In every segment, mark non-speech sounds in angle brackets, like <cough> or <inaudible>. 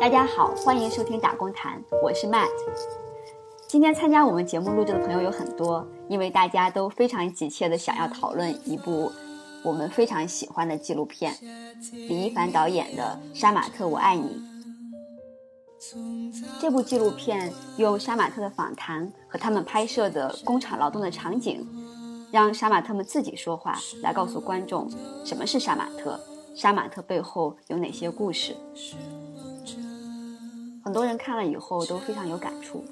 大家好，欢迎收听打工谈，我是 Matt。今天参加我们节目录制的朋友有很多，因为大家都非常急切的想要讨论一部我们非常喜欢的纪录片，李一凡导演的《杀马特我爱你》。这部纪录片用杀马特的访谈和他们拍摄的工厂劳动的场景，让杀马特们自己说话，来告诉观众什么是杀马特，杀马特背后有哪些故事。很多人看了以后都非常有感触。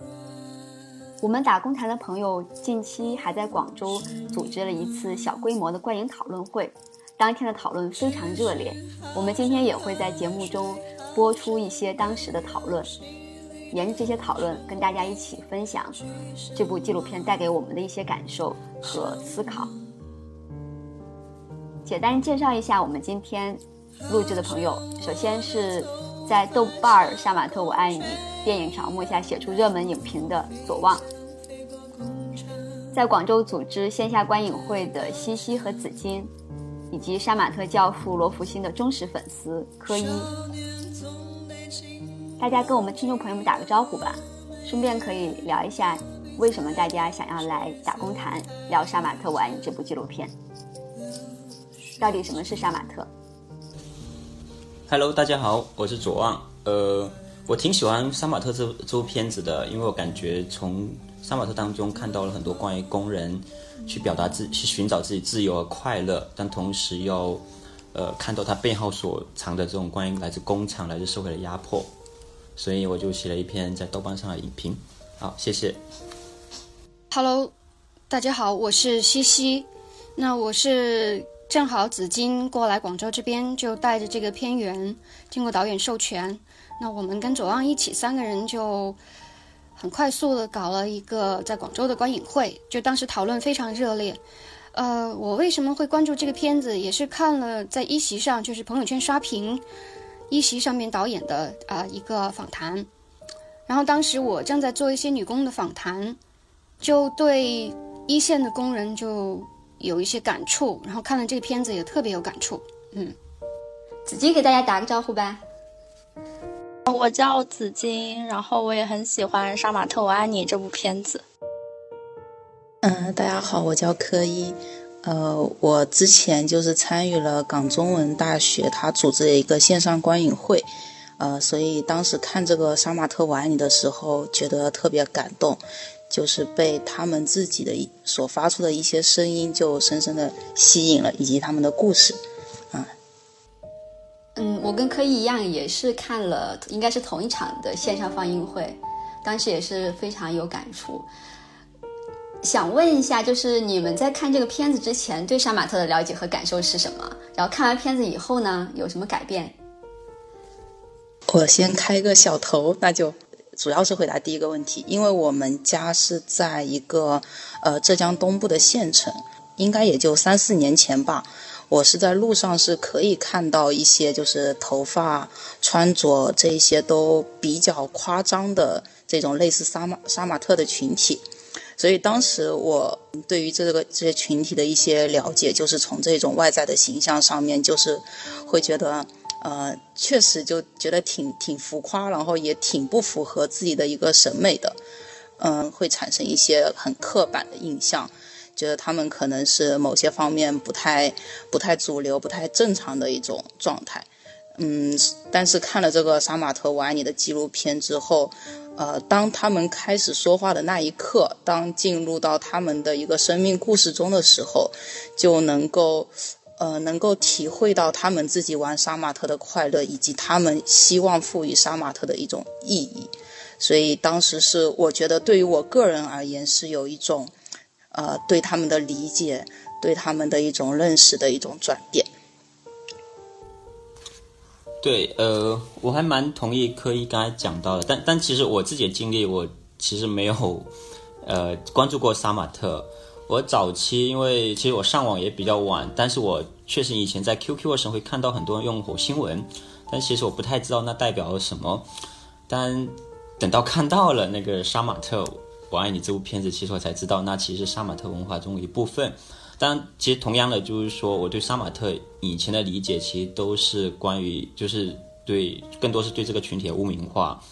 我们打工谈的朋友近期还在广州组织了一次小规模的观影讨论会，当天的讨论非常热烈。我们今天也会在节目中播出一些当时的讨论，沿着这些讨论跟大家一起分享这部纪录片带给我们的一些感受和思考。简单介绍一下我们今天录制的朋友，首先是。在豆瓣《杀马特我爱你》电影条目下写出热门影评的左望，在广州组织线下观影会的西西和紫金，以及杀马特教父罗福星的忠实粉丝柯一，大家跟我们听众朋友们打个招呼吧，顺便可以聊一下为什么大家想要来打工谈聊《杀马特我爱你》这部纪录片，到底什么是杀马特？？Hello，大家好，我是左望。呃，我挺喜欢《杀马特》这这部片子的，因为我感觉从《杀马特》当中看到了很多关于工人去表达自、去寻找自己自由和快乐，但同时又呃看到他背后所藏的这种关于来自工厂、来自社会的压迫，所以我就写了一篇在豆瓣上的影评。好，谢谢。Hello，大家好，我是西西。那我是。正好紫金过来广州这边，就带着这个片源，经过导演授权，那我们跟左望一起三个人就很快速的搞了一个在广州的观影会，就当时讨论非常热烈。呃，我为什么会关注这个片子，也是看了在一席上，就是朋友圈刷屏，一席上面导演的啊一个访谈，然后当时我正在做一些女工的访谈，就对一线的工人就。有一些感触，然后看了这个片子也特别有感触。嗯，子金给大家打个招呼吧。我叫紫金，然后我也很喜欢《杀马特我爱你》这部片子。嗯，大家好，我叫柯一。呃，我之前就是参与了港中文大学他组织的一个线上观影会，呃，所以当时看这个《杀马特我爱你》的时候，觉得特别感动。就是被他们自己的所发出的一些声音就深深的吸引了，以及他们的故事，啊，嗯，我跟柯一一样，也是看了，应该是同一场的线上放映会，当时也是非常有感触。想问一下，就是你们在看这个片子之前，对杀马特的了解和感受是什么？然后看完片子以后呢，有什么改变？我先开个小头，那就。主要是回答第一个问题，因为我们家是在一个呃浙江东部的县城，应该也就三四年前吧。我是在路上是可以看到一些就是头发、穿着这一些都比较夸张的这种类似杀马杀马特的群体，所以当时我对于这个这些群体的一些了解，就是从这种外在的形象上面，就是会觉得。呃，确实就觉得挺挺浮夸，然后也挺不符合自己的一个审美的，嗯，会产生一些很刻板的印象，觉得他们可能是某些方面不太不太主流、不太正常的一种状态，嗯，但是看了这个《杀马特我爱你》的纪录片之后，呃，当他们开始说话的那一刻，当进入到他们的一个生命故事中的时候，就能够。呃，能够体会到他们自己玩杀马特的快乐，以及他们希望赋予杀马特的一种意义，所以当时是我觉得对于我个人而言是有一种，呃，对他们的理解，对他们的一种认识的一种转变。对，呃，我还蛮同意柯一刚才讲到的，但但其实我自己的经历，我其实没有，呃，关注过杀马特。我早期因为其实我上网也比较晚，但是我确实以前在 QQ 的时候会看到很多人用火新闻，但其实我不太知道那代表了什么。但等到看到了那个《杀马特我爱你》这部片子，其实我才知道那其实是杀马特文化中的一部分。但其实同样的就是说，我对杀马特以前的理解其实都是关于就是对更多是对这个群体的污名化，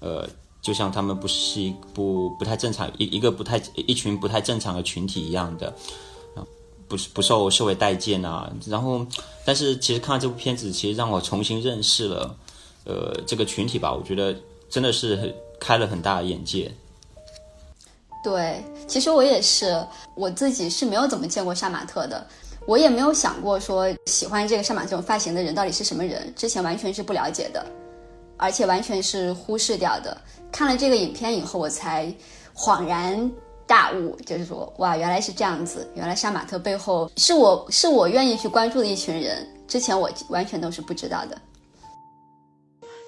呃，就像他们不是一不不太正常一一个不太一群不太正常的群体一样的，啊，不是不受社会待见啊。然后，但是其实看这部片子，其实让我重新认识了，呃，这个群体吧。我觉得真的是开了很大的眼界。对，其实我也是，我自己是没有怎么见过杀马特的，我也没有想过说喜欢这个杀马特这种发型的人到底是什么人，之前完全是不了解的，而且完全是忽视掉的。看了这个影片以后，我才恍然大悟，就是说，哇，原来是这样子，原来杀马特背后是我是我愿意去关注的一群人，之前我完全都是不知道的。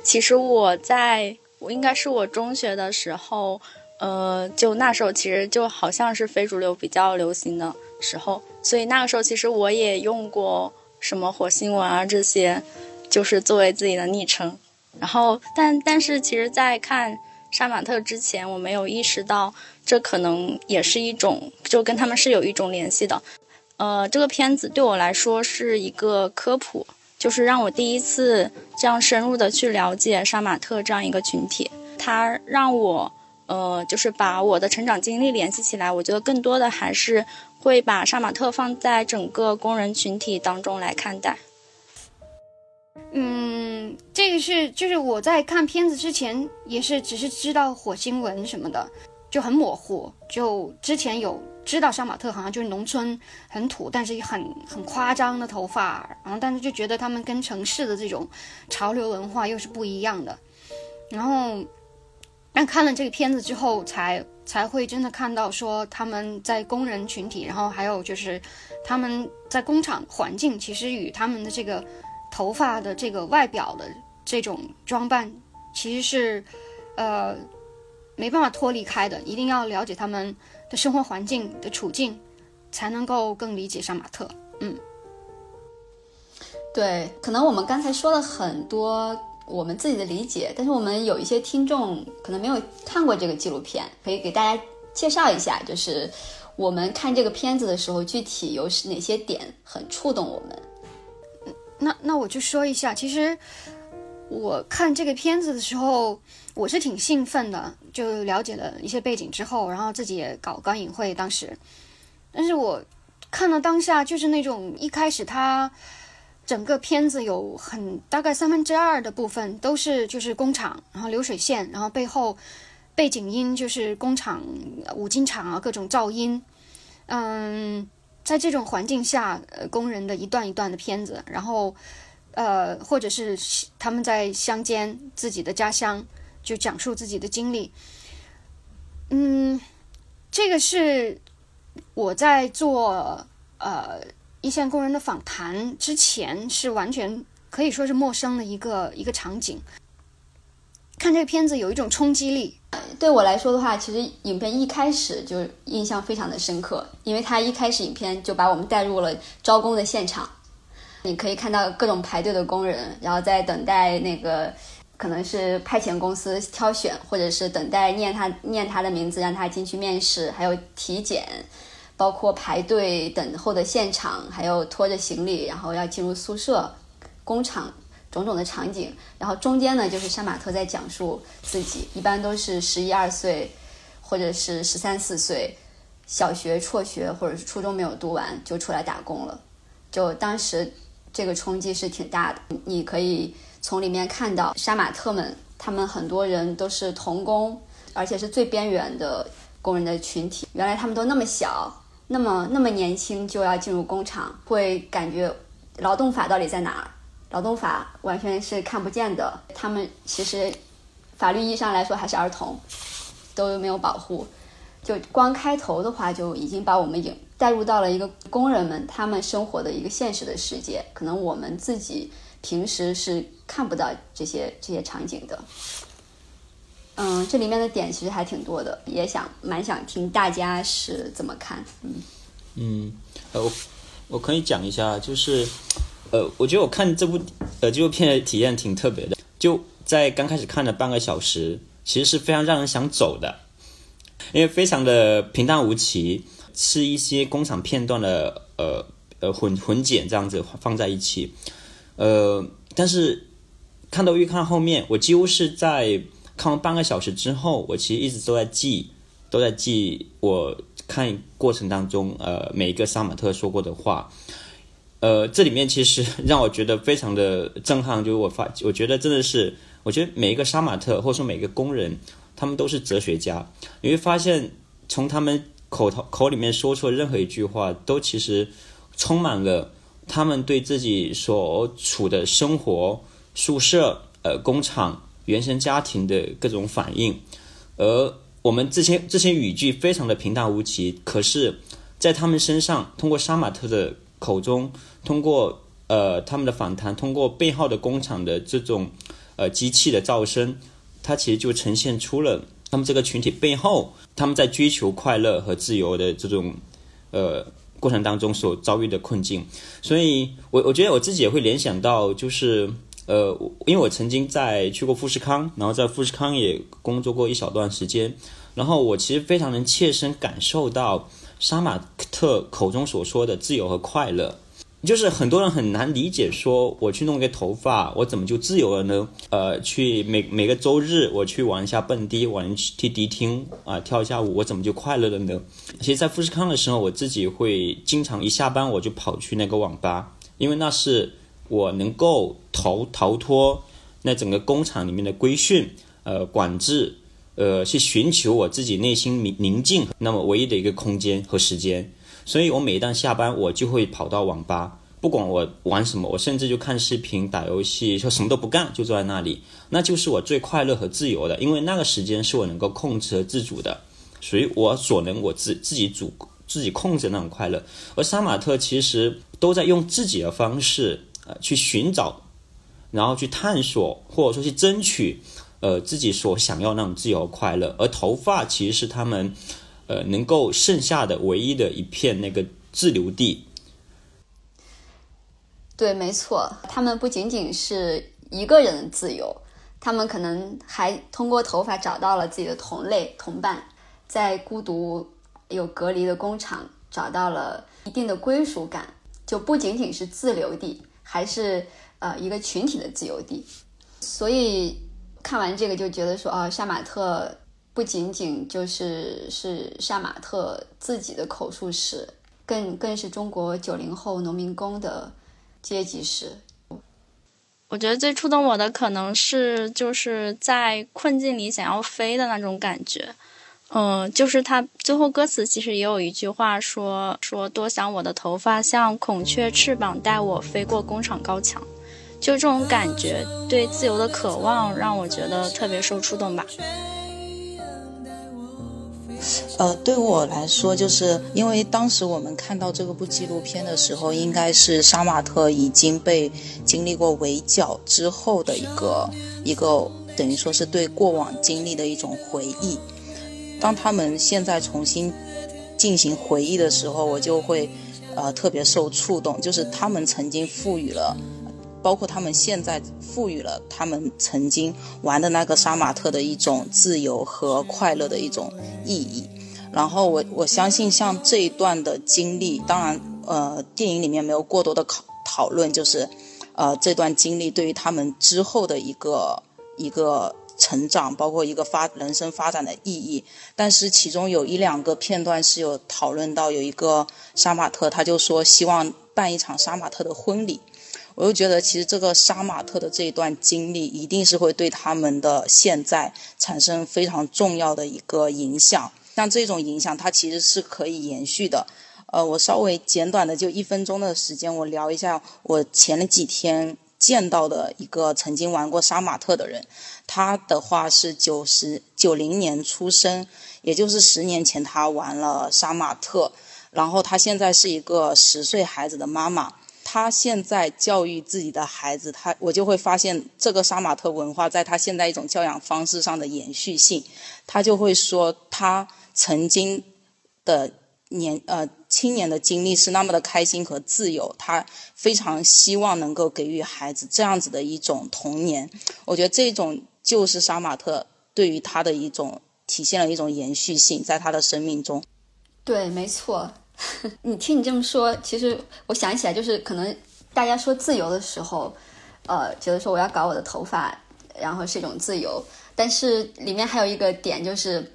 其实我在我应该是我中学的时候。呃，就那时候其实就好像是非主流比较流行的时候，所以那个时候其实我也用过什么火星文啊这些，就是作为自己的昵称。然后，但但是其实，在看杀马特之前，我没有意识到这可能也是一种，就跟他们是有一种联系的。呃，这个片子对我来说是一个科普，就是让我第一次这样深入的去了解杀马特这样一个群体，它让我。呃，就是把我的成长经历联系起来，我觉得更多的还是会把杀马特放在整个工人群体当中来看待。嗯，这个是就是我在看片子之前也是只是知道火星文什么的，就很模糊。就之前有知道杀马特好像就是农村很土，但是很很夸张的头发，然后但是就觉得他们跟城市的这种潮流文化又是不一样的，然后。但看了这个片子之后，才才会真的看到说他们在工人群体，然后还有就是他们在工厂环境，其实与他们的这个头发的这个外表的这种装扮，其实是呃没办法脱离开的。一定要了解他们的生活环境的处境，才能够更理解杀马特。嗯，对，可能我们刚才说了很多。我们自己的理解，但是我们有一些听众可能没有看过这个纪录片，可以给大家介绍一下，就是我们看这个片子的时候，具体有哪些点很触动我们。那那我就说一下，其实我看这个片子的时候，我是挺兴奋的，就了解了一些背景之后，然后自己也搞观影会，当时，但是我看了当下就是那种一开始他。整个片子有很大概三分之二的部分都是就是工厂，然后流水线，然后背后背景音就是工厂五金厂啊各种噪音，嗯，在这种环境下，呃，工人的一段一段的片子，然后呃，或者是他们在乡间自己的家乡就讲述自己的经历，嗯，这个是我在做呃。一线工人的访谈之前是完全可以说是陌生的一个一个场景。看这个片子有一种冲击力。对我来说的话，其实影片一开始就印象非常的深刻，因为它一开始影片就把我们带入了招工的现场。你可以看到各种排队的工人，然后在等待那个可能是派遣公司挑选，或者是等待念他念他的名字让他进去面试，还有体检。包括排队等候的现场，还有拖着行李，然后要进入宿舍、工厂种种的场景。然后中间呢，就是杀马特在讲述自己，一般都是十一二岁，或者是十三四岁，小学辍学或者是初中没有读完就出来打工了。就当时这个冲击是挺大的。你可以从里面看到杀马特们，他们很多人都是童工，而且是最边缘的工人的群体。原来他们都那么小。那么那么年轻就要进入工厂，会感觉劳动法到底在哪儿？劳动法完全是看不见的。他们其实法律意义上来说还是儿童，都没有保护。就光开头的话，就已经把我们引带入到了一个工人们他们生活的一个现实的世界。可能我们自己平时是看不到这些这些场景的。嗯，这里面的点其实还挺多的，也想蛮想听大家是怎么看。嗯嗯，呃，我我可以讲一下，就是呃，我觉得我看这部呃纪录片的体验挺特别的。就在刚开始看的半个小时，其实是非常让人想走的，因为非常的平淡无奇，是一些工厂片段的呃呃混混剪这样子放在一起，呃，但是看到预看后面，我几乎是在看完半个小时之后，我其实一直都在记，都在记我看过程当中，呃，每一个杀马特说过的话。呃，这里面其实 <laughs> 让我觉得非常的震撼，就是我发，我觉得真的是，我觉得每一个杀马特或者说每个工人，他们都是哲学家。你会发现，从他们口头口里面说出任何一句话，都其实充满了他们对自己所处的生活、宿舍、呃工厂、原生家庭的各种反应。而我们这些这些语句非常的平淡无奇，可是，在他们身上，通过杀马特的口中。通过呃他们的访谈，通过背后的工厂的这种呃机器的噪声，它其实就呈现出了他们这个群体背后他们在追求快乐和自由的这种呃过程当中所遭遇的困境。所以，我我觉得我自己也会联想到，就是呃，因为我曾经在去过富士康，然后在富士康也工作过一小段时间，然后我其实非常能切身感受到杀马特口中所说的自由和快乐。就是很多人很难理解，说我去弄一个头发，我怎么就自由了呢？呃，去每每个周日我去玩一下蹦迪，玩去迪厅啊，跳一下舞，我怎么就快乐了呢？其实，在富士康的时候，我自己会经常一下班我就跑去那个网吧，因为那是我能够逃逃脱那整个工厂里面的规训、呃管制，呃去寻求我自己内心宁宁静，那么唯一的一个空间和时间。所以我每一旦下班，我就会跑到网吧，不管我玩什么，我甚至就看视频、打游戏，说什么都不干，就坐在那里，那就是我最快乐和自由的，因为那个时间是我能够控制和自主的，属于我所能我自自己主自己控制那种快乐。而杀马特其实都在用自己的方式，呃，去寻找，然后去探索，或者说去争取，呃，自己所想要那种自由快乐。而头发其实是他们。呃，能够剩下的唯一的一片那个自留地。对，没错，他们不仅仅是一个人的自由，他们可能还通过头发找到了自己的同类同伴，在孤独有隔离的工厂找到了一定的归属感，就不仅仅是自留地，还是呃一个群体的自由地。所以看完这个就觉得说，哦，杀马特。不仅仅就是是杀马特自己的口述史，更更是中国九零后农民工的阶级史。我觉得最触动我的可能是就是在困境里想要飞的那种感觉。嗯，就是他最后歌词其实也有一句话说说多想我的头发像孔雀翅膀带我飞过工厂高墙，就这种感觉对自由的渴望让我觉得特别受触动吧。呃，对我来说，就是因为当时我们看到这个部纪录片的时候，应该是杀马特已经被经历过围剿之后的一个一个，等于说是对过往经历的一种回忆。当他们现在重新进行回忆的时候，我就会呃特别受触动，就是他们曾经赋予了。包括他们现在赋予了他们曾经玩的那个杀马特的一种自由和快乐的一种意义。然后我我相信，像这一段的经历，当然，呃，电影里面没有过多的讨讨论，就是，呃，这段经历对于他们之后的一个一个成长，包括一个发人生发展的意义。但是其中有一两个片段是有讨论到，有一个杀马特，他就说希望办一场杀马特的婚礼。我就觉得，其实这个杀马特的这一段经历，一定是会对他们的现在产生非常重要的一个影响。像这种影响，它其实是可以延续的。呃，我稍微简短的就一分钟的时间，我聊一下我前几天见到的一个曾经玩过杀马特的人。他的话是九十九零年出生，也就是十年前他玩了杀马特，然后他现在是一个十岁孩子的妈妈。他现在教育自己的孩子，他我就会发现这个杀马特文化在他现在一种教养方式上的延续性。他就会说，他曾经的年呃青年的经历是那么的开心和自由，他非常希望能够给予孩子这样子的一种童年。我觉得这种就是杀马特对于他的一种体现了一种延续性，在他的生命中。对，没错。<laughs> 你听你这么说，其实我想起来，就是可能大家说自由的时候，呃，觉得说我要搞我的头发，然后是一种自由。但是里面还有一个点就是，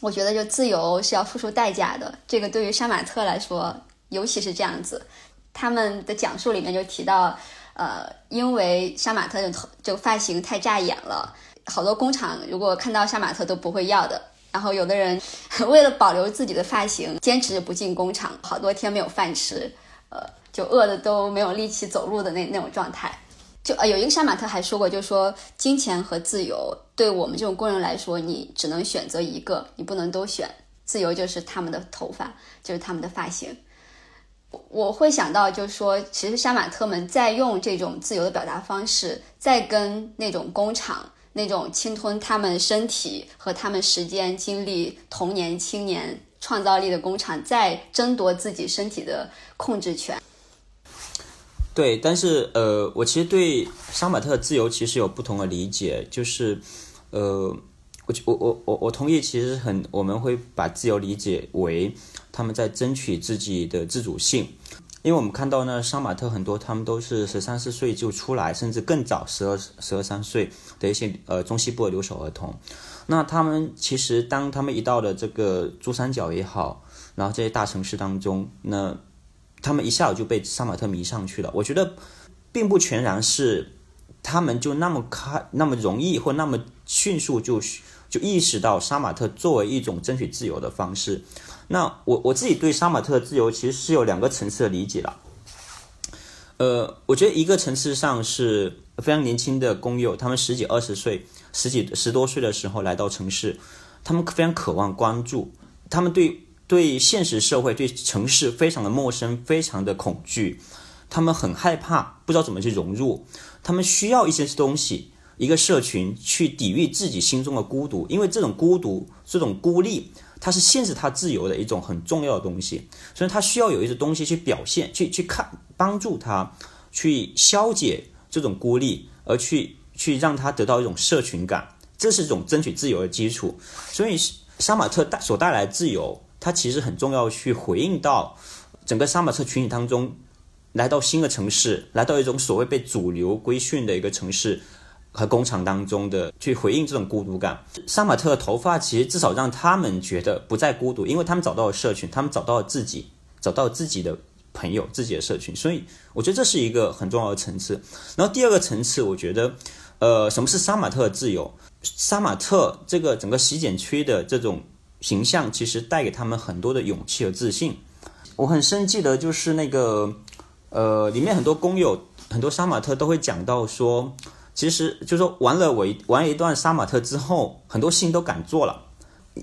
我觉得就自由是要付出代价的。这个对于杀马特来说，尤其是这样子。他们的讲述里面就提到，呃，因为杀马特的头这个发型太扎眼了，好多工厂如果看到杀马特都不会要的。然后有的人 <laughs> 为了保留自己的发型，坚持不进工厂，好多天没有饭吃，呃，就饿的都没有力气走路的那那种状态。就呃，有一个杀马特还说过，就说金钱和自由对我们这种工人来说，你只能选择一个，你不能都选。自由就是他们的头发，就是他们的发型。我会想到，就是说，其实杀马特们在用这种自由的表达方式，在跟那种工厂。那种侵吞他们身体和他们时间、精力、童年、青年创造力的工厂，在争夺自己身体的控制权。对，但是呃，我其实对杀马特自由其实有不同的理解，就是呃，我我我我我同意，其实很我们会把自由理解为他们在争取自己的自主性。因为我们看到呢，杀马特很多，他们都是十三四岁就出来，甚至更早，十二十二三岁的一些呃中西部的留守儿童。那他们其实当他们一到了这个珠三角也好，然后这些大城市当中，那他们一下子就被杀马特迷上去了。我觉得并不全然是他们就那么开那么容易或那么迅速就就意识到杀马特作为一种争取自由的方式。那我我自己对杀马特自由其实是有两个层次的理解了。呃，我觉得一个层次上是非常年轻的工友，他们十几二十岁、十几十多岁的时候来到城市，他们非常渴望关注，他们对对现实社会、对城市非常的陌生，非常的恐惧，他们很害怕，不知道怎么去融入，他们需要一些东西，一个社群去抵御自己心中的孤独，因为这种孤独、这种孤立。它是限制他自由的一种很重要的东西，所以他需要有一些东西去表现，去去看，帮助他去消解这种孤立，而去去让他得到一种社群感，这是一种争取自由的基础。所以杀马特带所带来自由，它其实很重要，去回应到整个杀马特群体当中，来到新的城市，来到一种所谓被主流规训的一个城市。和工厂当中的去回应这种孤独感，杀马特的头发其实至少让他们觉得不再孤独，因为他们找到了社群，他们找到了自己，找到自己的朋友，自己的社群。所以我觉得这是一个很重要的层次。然后第二个层次，我觉得，呃，什么是杀马特自由？杀马特这个整个洗剪吹的这种形象，其实带给他们很多的勇气和自信。我很深记得，就是那个，呃，里面很多工友，很多杀马特都会讲到说。其实就说玩了我玩一段杀马特之后，很多事情都敢做了。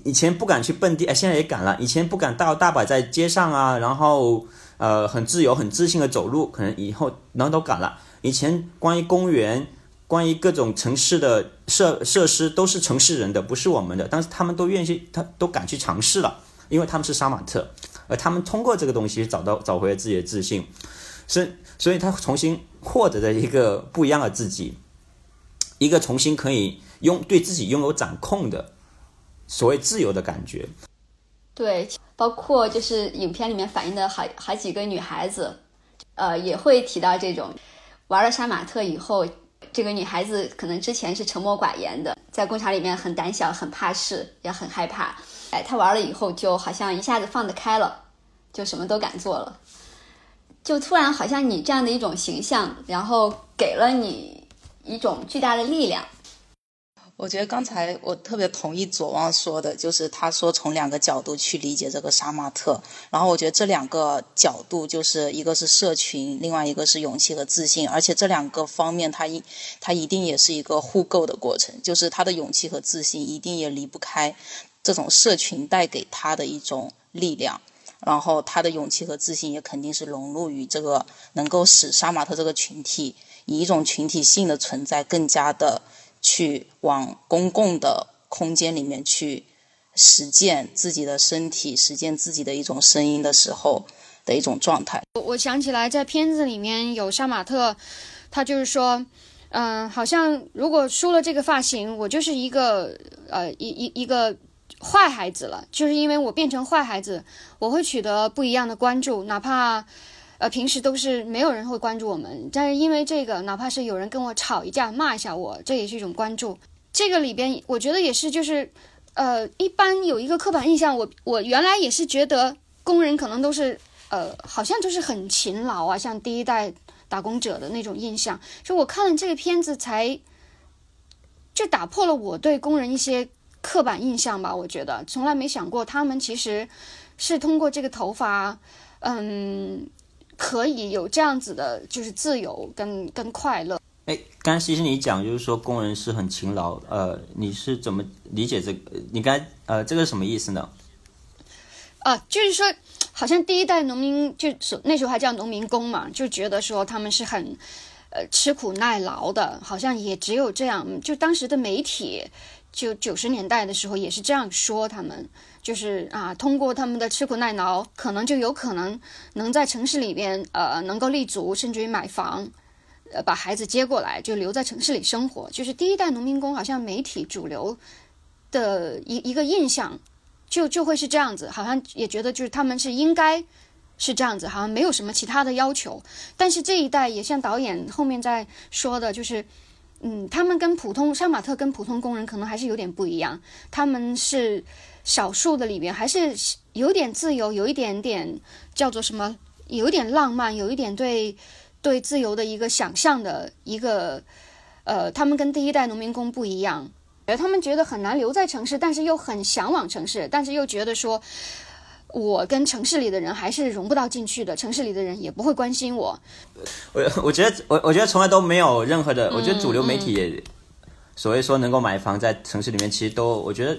以前不敢去蹦迪，哎，现在也敢了。以前不敢大大摆在街上啊，然后呃很自由、很自信的走路，可能以后然后都敢了。以前关于公园、关于各种城市的设设施都是城市人的，不是我们的，但是他们都愿意，他都敢去尝试了，因为他们是杀马特，而他们通过这个东西找到找回了自己的自信，所以所以他重新获得了一个不一样的自己。一个重新可以拥对自己拥有掌控的所谓自由的感觉，对，包括就是影片里面反映的好好几个女孩子，呃，也会提到这种玩了杀马特以后，这个女孩子可能之前是沉默寡言的，在工厂里面很胆小、很怕事，也很害怕。哎，她玩了以后，就好像一下子放得开了，就什么都敢做了，就突然好像你这样的一种形象，然后给了你。一种巨大的力量。我觉得刚才我特别同意左望说的，就是他说从两个角度去理解这个杀马特。然后我觉得这两个角度就是一个是社群，另外一个是勇气和自信。而且这两个方面，它一它一定也是一个互构的过程，就是他的勇气和自信一定也离不开这种社群带给他的一种力量。然后他的勇气和自信也肯定是融入于这个能够使杀马特这个群体。以一种群体性的存在，更加的去往公共的空间里面去实践自己的身体，实践自己的一种声音的时候的一种状态。我我想起来，在片子里面有杀马特，他就是说，嗯，好像如果梳了这个发型，我就是一个呃一一一个坏孩子了，就是因为我变成坏孩子，我会取得不一样的关注，哪怕。呃，平时都是没有人会关注我们，但是因为这个，哪怕是有人跟我吵一架、骂一下我，这也是一种关注。这个里边，我觉得也是，就是，呃，一般有一个刻板印象，我我原来也是觉得工人可能都是，呃，好像就是很勤劳啊，像第一代打工者的那种印象。就我看了这个片子，才就打破了我对工人一些刻板印象吧。我觉得从来没想过他们其实是通过这个头发，嗯。可以有这样子的，就是自由跟跟快乐。哎，刚其实你讲就是说工人是很勤劳，呃，你是怎么理解这个？你刚呃，这个什么意思呢？啊，就是说，好像第一代农民就那时候还叫农民工嘛，就觉得说他们是很呃吃苦耐劳的，好像也只有这样。就当时的媒体，就九十年代的时候也是这样说他们。就是啊，通过他们的吃苦耐劳，可能就有可能能在城市里边呃能够立足，甚至于买房，呃把孩子接过来就留在城市里生活。就是第一代农民工，好像媒体主流的一一个印象，就就会是这样子，好像也觉得就是他们是应该是这样子，好像没有什么其他的要求。但是这一代也像导演后面在说的，就是嗯，他们跟普通杀马特跟普通工人可能还是有点不一样，他们是。少数的里边还是有点自由，有一点点叫做什么，有一点浪漫，有一点对对自由的一个想象的一个，呃，他们跟第一代农民工不一样，呃，他们觉得很难留在城市，但是又很向往城市，但是又觉得说，我跟城市里的人还是融不到进去的，城市里的人也不会关心我。我我觉得我我觉得从来都没有任何的，我觉得主流媒体也所谓说能够买房在城市里面，其实都我觉得。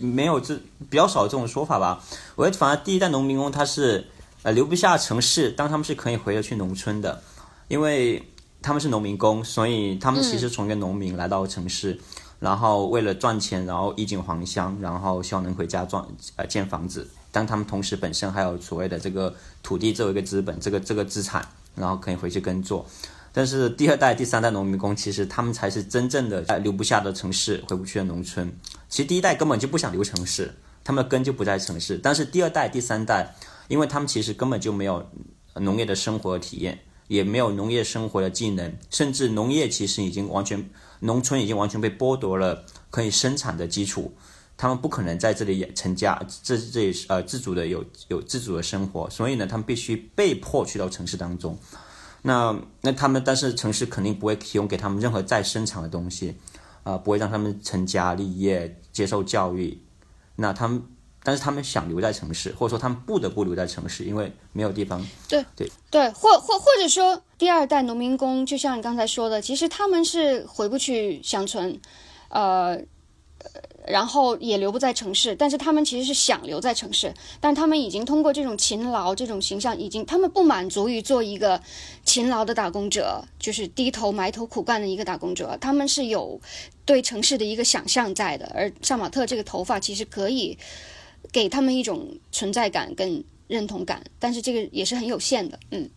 没有这比较少这种说法吧？我觉得反而第一代农民工他是呃留不下城市，当他们是可以回得去农村的，因为他们是农民工，所以他们其实从一个农民来到城市，然后为了赚钱，然后衣锦还乡，然后希望能回家赚呃建房子。但他们同时本身还有所谓的这个土地作为一个资本，这个这个资产，然后可以回去耕作。但是第二代、第三代农民工，其实他们才是真正的在留不下的城市，回不去的农村。其实第一代根本就不想留城市，他们的根就不在城市。但是第二代、第三代，因为他们其实根本就没有农业的生活体验，也没有农业生活的技能，甚至农业其实已经完全，农村已经完全被剥夺了可以生产的基础。他们不可能在这里成家，这这里呃自主的有有自主的生活，所以呢，他们必须被迫去到城市当中。那那他们，但是城市肯定不会提供给他们任何再生产的东西，啊，不会让他们成家立业、接受教育。那他们，但是他们想留在城市，或者说他们不得不留在城市，因为没有地方。对对对，或或或者说，第二代农民工，就像你刚才说的，其实他们是回不去乡村，呃。然后也留不在城市，但是他们其实是想留在城市，但他们已经通过这种勤劳这种形象，已经他们不满足于做一个勤劳的打工者，就是低头埋头苦干的一个打工者，他们是有对城市的一个想象在的。而杀马特这个头发其实可以给他们一种存在感跟认同感，但是这个也是很有限的。嗯，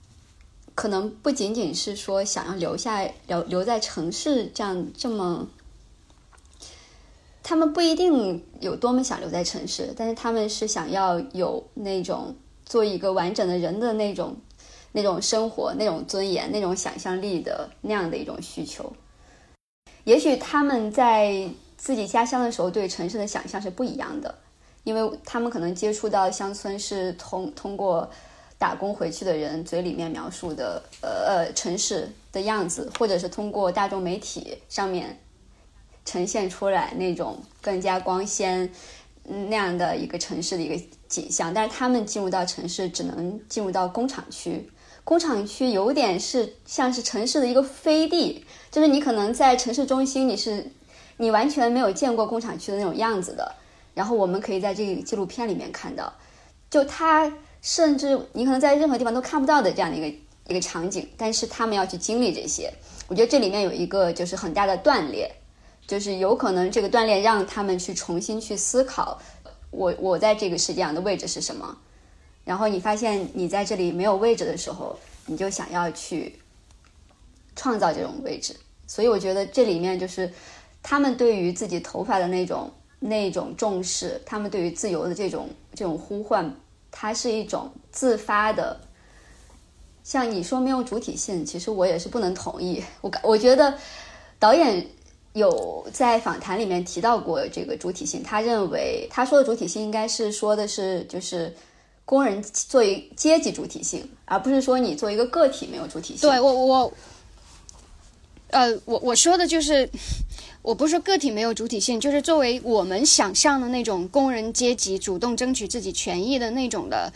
可能不仅仅是说想要留下留留在城市这样这么。他们不一定有多么想留在城市，但是他们是想要有那种做一个完整的人的那种、那种生活、那种尊严、那种想象力的那样的一种需求。也许他们在自己家乡的时候对城市的想象是不一样的，因为他们可能接触到乡村是通通过打工回去的人嘴里面描述的呃呃城市的样子，或者是通过大众媒体上面。呈现出来那种更加光鲜那样的一个城市的一个景象，但是他们进入到城市只能进入到工厂区，工厂区有点是像是城市的一个飞地，就是你可能在城市中心你是你完全没有见过工厂区的那种样子的。然后我们可以在这个纪录片里面看到，就他甚至你可能在任何地方都看不到的这样的一个一个场景，但是他们要去经历这些，我觉得这里面有一个就是很大的断裂。就是有可能这个锻炼让他们去重新去思考，我我在这个世界上的位置是什么。然后你发现你在这里没有位置的时候，你就想要去创造这种位置。所以我觉得这里面就是他们对于自己头发的那种那种重视，他们对于自由的这种这种呼唤，它是一种自发的像你说没有主体性，其实我也是不能同意。我我觉得导演有在访谈里面提到过这个主体性，他认为他说的主体性应该是说的是就是工人作为阶级主体性，而不是说你作为一个个体没有主体性。对我我，呃，我我说的就是，我不是说个体没有主体性，就是作为我们想象的那种工人阶级主动争取自己权益的那种的，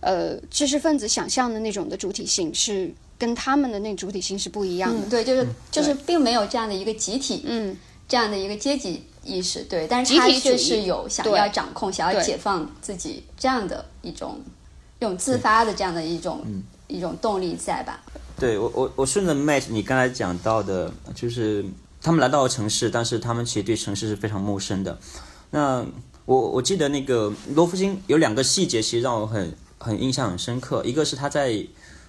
呃，知识分子想象的那种的主体性是跟他们的那主体性是不一样的。嗯，对，就是就是并没有这样的一个集体，嗯，这样的一个阶级意识，对，但是他集体主义却是有想要掌控、想要解放自己这样的一种一种自发的这样的一种、一种动力在吧？对我我我顺着麦你刚才讲到的，就是他们来到了城市，但是他们其实对城市是非常陌生的。那我我记得那个罗福星有两个细节，其实让我很很印象很深刻。一个是他在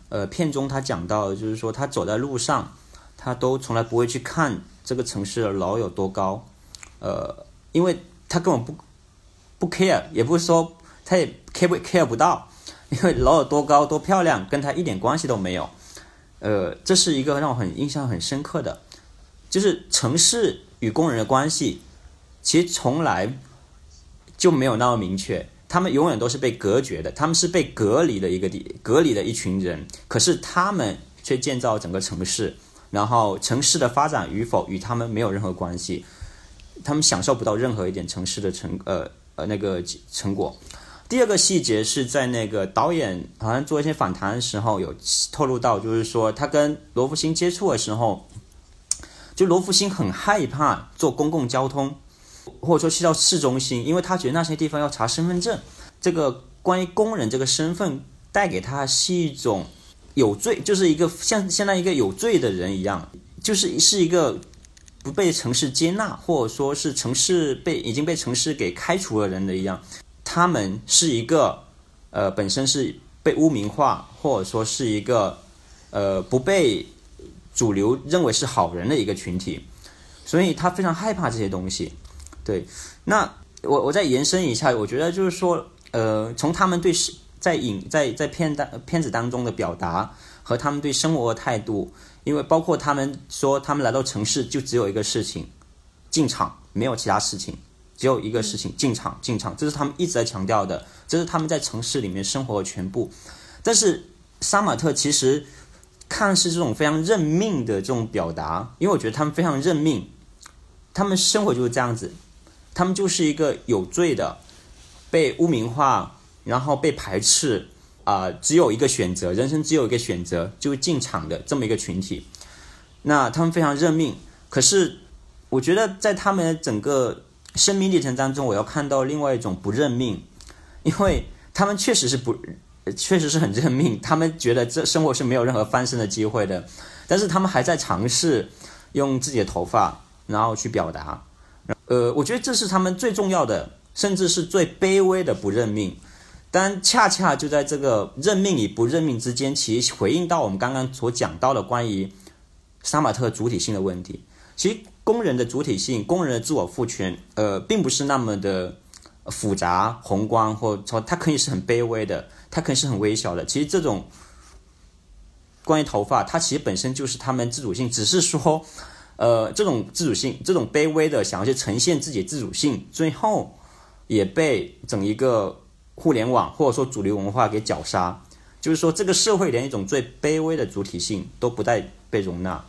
呃片中他讲到，就是说他走在路上，他都从来不会去看这个城市的楼有多高，呃，因为他根本不不 care，也不是说他也 care 不 care 不到，因为楼有多高多漂亮跟他一点关系都没有。呃，这是一个让我很印象很深刻的，就是城市与工人的关系，其实从来就没有那么明确，他们永远都是被隔绝的，他们是被隔离的一个地，隔离的一群人，可是他们却建造整个城市，然后城市的发展与否与他们没有任何关系，他们享受不到任何一点城市的成呃呃那个成果。第二个细节是在那个导演好像做一些访谈的时候有透露到，就是说他跟罗福星接触的时候，就罗福星很害怕坐公共交通，或者说去到市中心，因为他觉得那些地方要查身份证。这个关于工人这个身份带给他是一种有罪，就是一个像相当于一个有罪的人一样，就是是一个不被城市接纳，或者说是城市被已经被城市给开除了人的一样。他们是一个呃本身是被污名化，或者说是一个呃不被主流认为是好人的一个群体，所以他非常害怕这些东西。对，那我我再延伸一下，我觉得就是说，呃，从他们对在影在在片当片子当中的表达和他们对生活的态度，因为包括他们说他们来到城市就只有一个事情，进厂，没有其他事情。只有一个事情，进场，进场，这是他们一直在强调的，这是他们在城市里面生活的全部。但是杀马特其实看似这种非常认命的这种表达，因为我觉得他们非常认命，他们生活就是这样子，他们就是一个有罪的，被污名化，然后被排斥，啊、只有一个选择，人生只有一个选择，就是进场的这么一个群体。那他们非常认命，可是我觉得在他们整个生命历程当中，我要看到另外一种不认命，因为他们确实是不，确实是很认命。他们觉得这生活是没有任何翻身的机会的，但是他们还在尝试用自己的头发，然后去表达。呃，我觉得这是他们最重要的，甚至是最卑微的不认命。但恰恰就在这个认命与不认命之间，其实回应到我们刚刚所讲到的关于杀马特主体性的问题。其实工人的主体性、工人的自我赋权，呃，并不是那么的复杂、宏观，或者说它可以是很卑微的，它可以是很微小的。其实这种关于头发，它其实本身就是他们自主性，只是说，呃，这种自主性、这种卑微的想要去呈现自己自主性，最后也被整一个互联网或者说主流文化给绞杀。就是说，这个社会连一种最卑微的主体性都不带被容纳。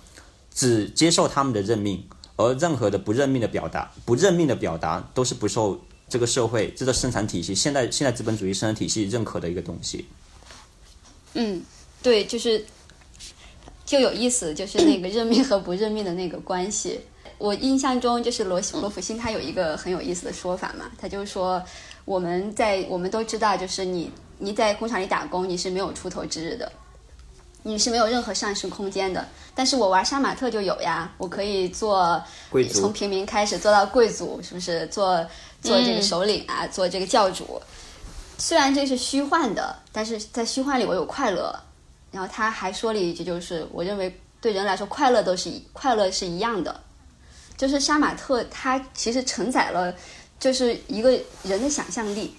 只接受他们的任命，而任何的不认命的表达、不认命的表达，都是不受这个社会、这个生产体系、现代现代资本主义生产体系认可的一个东西。嗯，对，就是就有意思，就是那个认命和不认命的那个关系。我印象中，就是罗罗福星他有一个很有意思的说法嘛，他就是说我们在我们都知道，就是你你在工厂里打工，你是没有出头之日的。你是没有任何上升空间的，但是我玩杀马特就有呀，我可以做贵族从平民开始做到贵族，是不是？做做这个首领啊，做这个教主。虽然这是虚幻的，但是在虚幻里我有快乐。然后他还说了一句，就是我认为对人来说，快乐都是一快乐是一样的。就是杀马特，它其实承载了就是一个人的想象力。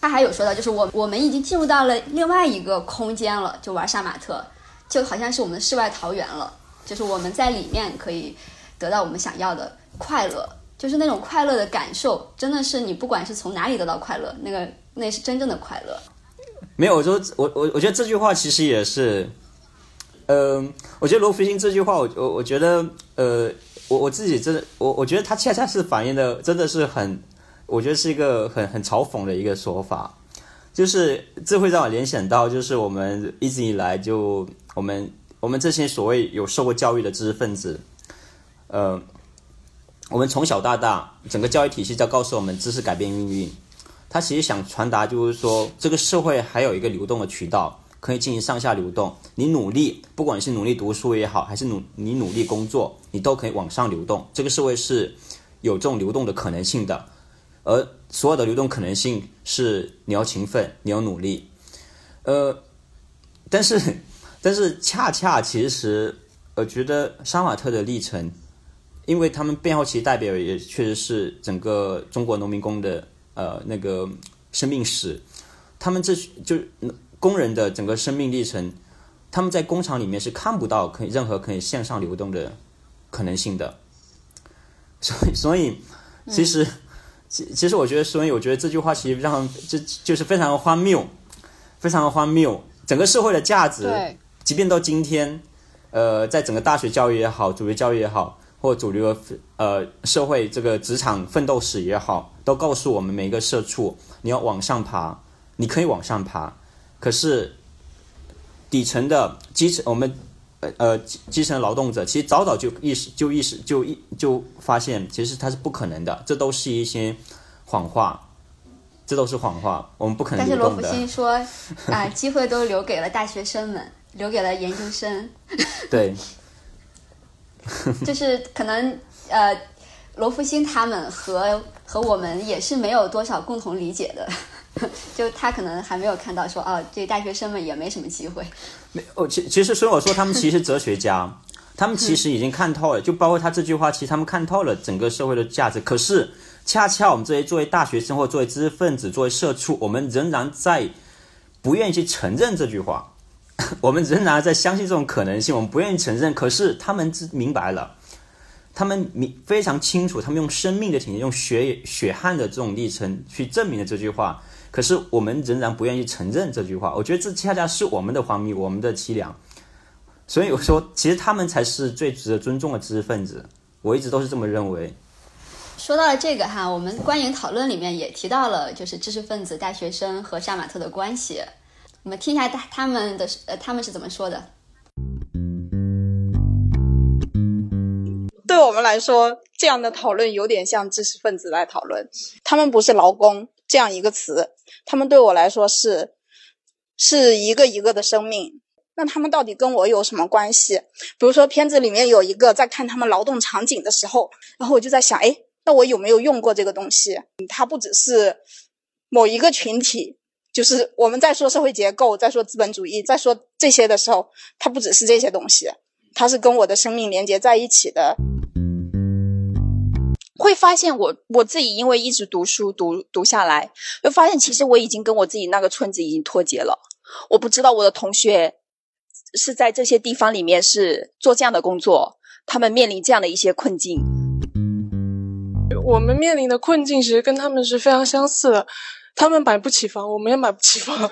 他还有说到，就是我我们已经进入到了另外一个空间了，就玩杀马特。就好像是我们的世外桃源了，就是我们在里面可以得到我们想要的快乐，就是那种快乐的感受，真的是你不管是从哪里得到快乐，那个那是真正的快乐。没有，我说我我我觉得这句话其实也是，嗯、我觉得罗福星这句话，我我我觉得，呃，我我自己真的，我我觉得他恰恰是反映的，真的是很，我觉得是一个很很嘲讽的一个说法，就是这会让我联想到，就是我们一直以来就我们我们这些所谓有受过教育的知识分子，呃，我们从小到大，整个教育体系在告诉我们，知识改变命运。他其实想传达就是说，这个社会还有一个流动的渠道，可以进行上下流动。你努力，不管是努力读书也好，还是努你努力工作，你都可以往上流动。这个社会是有这种流动的可能性的，而所有的流动可能性是你要勤奋，你要努力。呃，但是 <laughs> 但是恰恰其实，我觉得杀马特的历程，因为他们背后其实代表也确实是整个中国农民工的。呃，那个生命史，他们这就工人的整个生命历程，他们在工厂里面是看不到可以任何可以向上流动的可能性的，所以，所以其实，其其实我觉得，所以我觉得这句话其实让就就是非常的荒谬，非常的荒谬，整个社会的价值，即便到今天，呃，在整个大学教育也好，主流教育也好。或主流的呃社会这个职场奋斗史也好，都告诉我们每一个社畜，你要往上爬，你可以往上爬，可是底层的基层我们呃呃基层劳动者，其实早早就意识就意识就一就发现，其实它是不可能的，这都是一些谎话，这都是谎话，我们不可能但是罗福。<laughs> 星说啊，机会都留给了大学生们，留给了研究生。对，<laughs> 就是可能呃，罗福星他们和和我们也是没有多少共同理解的，<laughs> 就他可能还没有看到说哦，这大学生们也没什么机会。没哦，其其实所以我说他们其实哲学家，<laughs> 他们其实已经看透了，就包括他这句话，其实他们看透了整个社会的价值。可是恰恰我们这些作为大学生或作为知识分子、作为社畜，我们仍然在不愿意去承认这句话，<laughs> 我们仍然在相信这种可能性，我们不愿意承认。可是他们知明白了，他们明非常清楚，他们用生命的体验、用血血汗的这种历程去证明了这句话。可是我们仍然不愿意承认这句话，我觉得这恰恰是我们的荒谬，我们的凄凉。所以我说，其实他们才是最值得尊重的知识分子，我一直都是这么认为。说到了这个哈，我们观影讨论里面也提到了，就是知识分子、大学生和杀马特的关系。我们听一下他他们的呃他们是怎么说的。对我们来说，这样的讨论有点像知识分子来讨论。他们不是劳工这样一个词，他们对我来说是是一个一个的生命。那他们到底跟我有什么关系？比如说片子里面有一个在看他们劳动场景的时候，然后我就在想，哎，那我有没有用过这个东西？它不只是某一个群体，就是我们在说社会结构，在说资本主义，在说这些的时候，它不只是这些东西，它是跟我的生命连接在一起的。会发现我我自己因为一直读书读读下来，会发现其实我已经跟我自己那个村子已经脱节了。我不知道我的同学是在这些地方里面是做这样的工作，他们面临这样的一些困境。我们面临的困境其实跟他们是非常相似的，他们买不起房，我们也买不起房；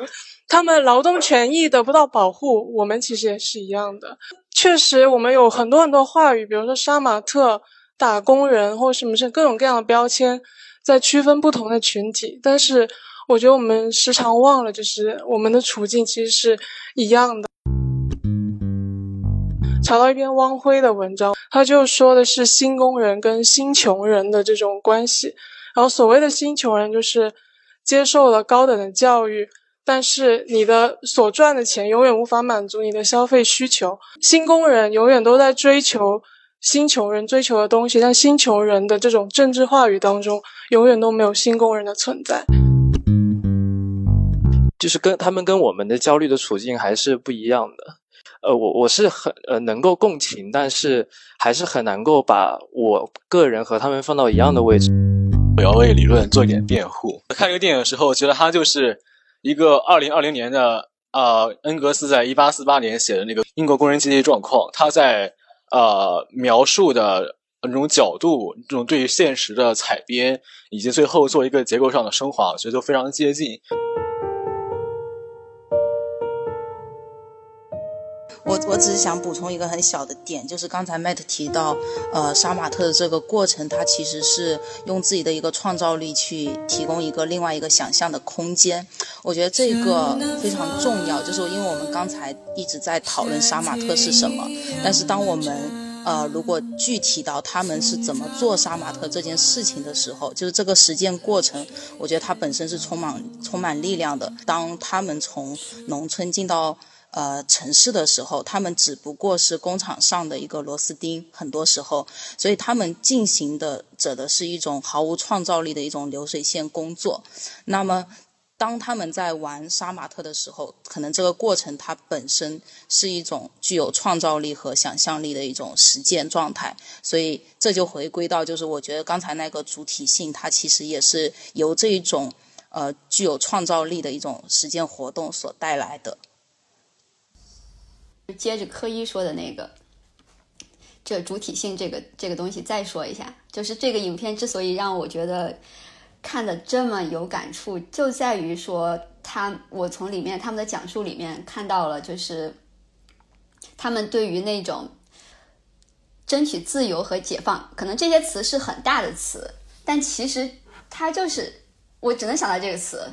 他们劳动权益得不到保护，我们其实也是一样的。确实，我们有很多很多话语，比如说杀马特。打工人或什么是各种各样的标签，在区分不同的群体，但是我觉得我们时常忘了，就是我们的处境其实是一样的。查到一篇汪晖的文章，他就说的是新工人跟新穷人的这种关系。然后所谓的新穷人，就是接受了高等的教育，但是你的所赚的钱永远无法满足你的消费需求。新工人永远都在追求。新穷人追求的东西，但新穷人的这种政治话语当中，永远都没有新工人的存在。就是跟他们跟我们的焦虑的处境还是不一样的。呃，我我是很呃能够共情，但是还是很难够把我个人和他们放到一样的位置。我要为理论做一点辩护。看这个电影的时候，觉得它就是一个二零二零年的呃，恩格斯在一八四八年写的那个英国工人阶级状况，他在呃描述的那种角度，这种对于现实的采编，以及最后做一个结构上的升华，我觉得都非常接近。我我只是想补充一个很小的点，就是刚才 Matt 提到，呃，杀马特的这个过程，它其实是用自己的一个创造力去提供一个另外一个想象的空间。我觉得这个非常重要，就是因为我们刚才一直在讨论杀马特是什么，但是当我们呃如果具体到他们是怎么做杀马特这件事情的时候，就是这个实践过程，我觉得它本身是充满充满力量的。当他们从农村进到呃，城市的时候，他们只不过是工厂上的一个螺丝钉，很多时候，所以他们进行的指的是一种毫无创造力的一种流水线工作。那么，当他们在玩杀马特的时候，可能这个过程它本身是一种具有创造力和想象力的一种实践状态。所以这就回归到，就是我觉得刚才那个主体性，它其实也是由这一种呃具有创造力的一种实践活动所带来的。接着科一说的那个，这主体性这个这个东西再说一下，就是这个影片之所以让我觉得看的这么有感触，就在于说他我从里面他们的讲述里面看到了，就是他们对于那种争取自由和解放，可能这些词是很大的词，但其实它就是我只能想到这个词，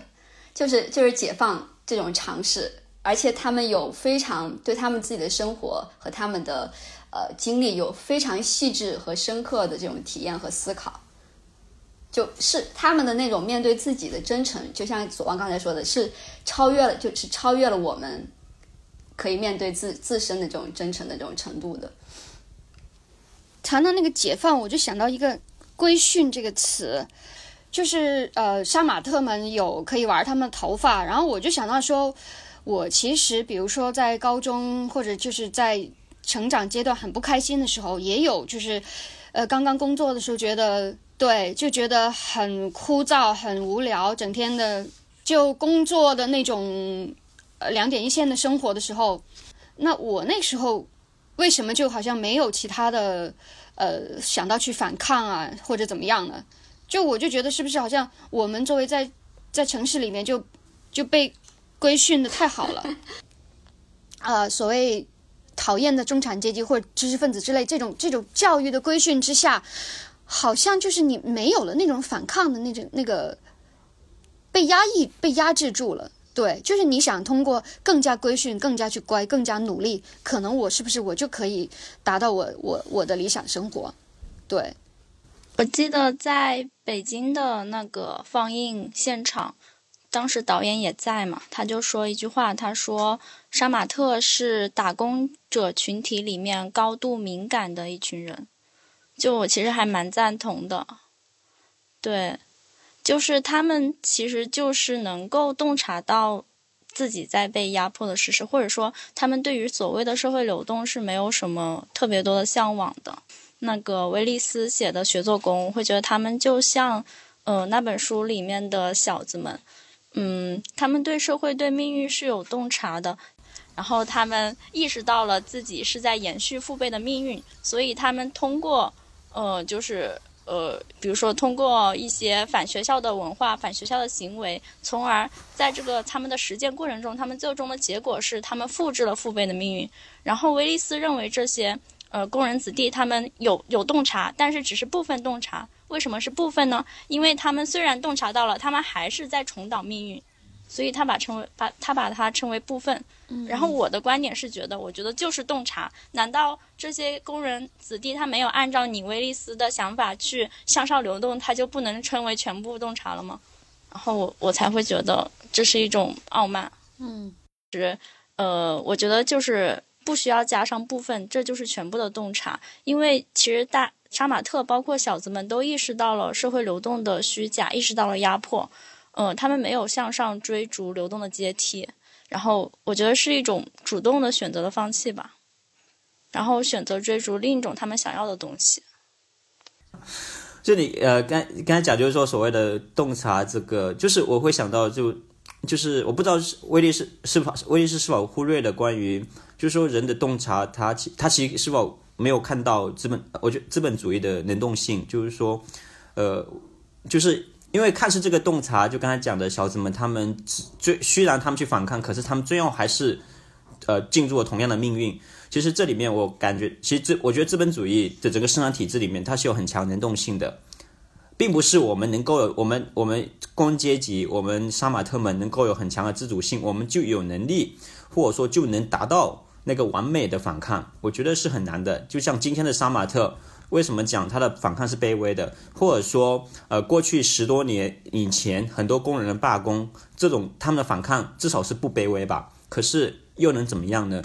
就是就是解放这种尝试。而且他们有非常对他们自己的生活和他们的呃经历有非常细致和深刻的这种体验和思考，就是他们的那种面对自己的真诚，就像左王刚才说的，是超越了，就是超越了我们可以面对自自身的这种真诚的这种程度的。谈到那个解放，我就想到一个“规训”这个词，就是呃，杀马特们有可以玩他们的头发，然后我就想到说。我其实，比如说在高中或者就是在成长阶段很不开心的时候，也有就是，呃，刚刚工作的时候觉得对，就觉得很枯燥、很无聊，整天的就工作的那种呃两点一线的生活的时候，那我那时候为什么就好像没有其他的呃想到去反抗啊或者怎么样呢？就我就觉得是不是好像我们作为在在城市里面就就被。规训的太好了，啊，<laughs> 所谓讨厌的中产阶级或者知识分子之类，这种这种教育的规训之下，好像就是你没有了那种反抗的那种那个被压抑、被压制住了。对，就是你想通过更加规训、更加去乖、更加努力，可能我是不是我就可以达到我我我的理想生活？对，我记得在北京的那个放映现场。当时导演也在嘛，他就说一句话，他说：“杀马特是打工者群体里面高度敏感的一群人。”就我其实还蛮赞同的，对，就是他们其实就是能够洞察到自己在被压迫的事实，或者说他们对于所谓的社会流动是没有什么特别多的向往的。那个威利斯写的学做工，我会觉得他们就像，呃，那本书里面的小子们。嗯，他们对社会、对命运是有洞察的，然后他们意识到了自己是在延续父辈的命运，所以他们通过，呃，就是呃，比如说通过一些反学校的文化、反学校的行为，从而在这个他们的实践过程中，他们最终的结果是他们复制了父辈的命运。然后威利斯认为这些呃工人子弟他们有有洞察，但是只是部分洞察。为什么是部分呢？因为他们虽然洞察到了，他们还是在重蹈命运，所以他把称为把他把它称为部分。然后我的观点是觉得，我觉得就是洞察。难道这些工人子弟他没有按照你威利斯的想法去向上流动，他就不能称为全部洞察了吗？然后我我才会觉得这是一种傲慢。嗯，是呃，我觉得就是不需要加上部分，这就是全部的洞察。因为其实大。杀马特包括小子们都意识到了社会流动的虚假，意识到了压迫，嗯，他们没有向上追逐流动的阶梯，然后我觉得是一种主动的选择的放弃吧，然后选择追逐另一种他们想要的东西。这里呃，刚刚才讲就是说所谓的洞察，这个就是我会想到就就是我不知道是威利是是否威利是是否忽略了关于，就是说人的洞察，他其他其实是否没有看到资本，我觉得资本主义的能动性，就是说，呃，就是因为看似这个洞察，就刚才讲的小子们，他们最虽然他们去反抗，可是他们最后还是呃进入了同样的命运。其实这里面我感觉，其实资我觉得资本主义的整个生产体制里面，它是有很强能动性的。并不是我们能够有我们我们工人阶级，我们杀马特们能够有很强的自主性，我们就有能力，或者说就能达到那个完美的反抗。我觉得是很难的。就像今天的杀马特，为什么讲他的反抗是卑微的？或者说，呃，过去十多年以前，很多工人的罢工，这种他们的反抗至少是不卑微吧？可是又能怎么样呢？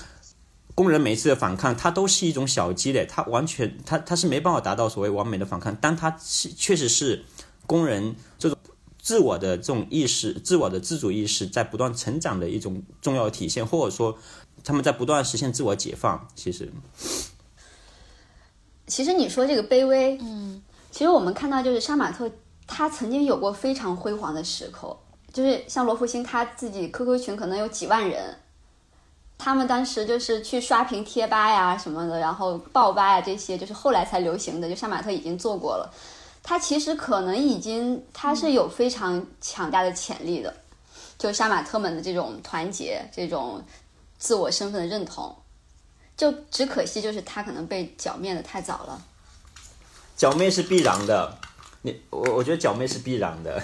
工人每一次的反抗，它都是一种小积累，它完全，它它是没办法达到所谓完美的反抗，但它是确实是工人这种自我的这种意识、自我的自主意识在不断成长的一种重要体现，或者说他们在不断实现自我解放。其实，其实你说这个卑微，嗯，其实我们看到就是杀马特，他曾经有过非常辉煌的时刻，就是像罗福星他自己 QQ 群可能有几万人。他们当时就是去刷屏贴吧呀什么的，然后爆吧呀这些，就是后来才流行的。就杀马特已经做过了，他其实可能已经他是有非常强大的潜力的。就杀马特们的这种团结，这种自我身份的认同，就只可惜就是他可能被剿灭的太早了。剿灭是必然的，你我我觉得剿灭是必然的。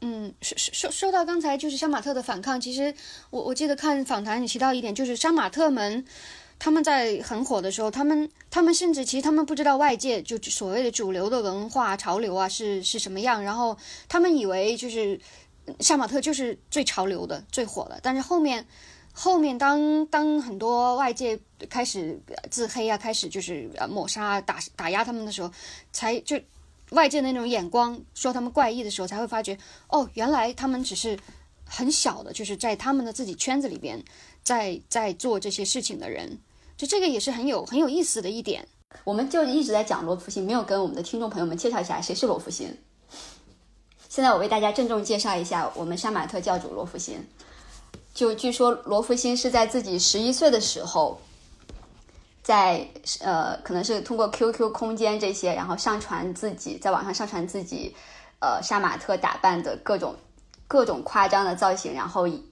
嗯，说说说到刚才就是杀马特的反抗，其实我我记得看访谈你提到一点，就是杀马特们他们在很火的时候，他们他们甚至其实他们不知道外界就所谓的主流的文化潮流啊是是什么样，然后他们以为就是杀马特就是最潮流的最火的，但是后面后面当当很多外界开始自黑啊，开始就是抹杀打打压他们的时候，才就。外界的那种眼光说他们怪异的时候，才会发觉哦，原来他们只是很小的，就是在他们的自己圈子里边，在在做这些事情的人。就这个也是很有很有意思的一点。我们就一直在讲罗福星，没有跟我们的听众朋友们介绍一下谁是罗福星。现在我为大家郑重介绍一下我们杀马特教主罗福星。就据说罗福星是在自己十一岁的时候。在呃，可能是通过 QQ 空间这些，然后上传自己在网上上传自己，呃，杀马特打扮的各种各种夸张的造型，然后一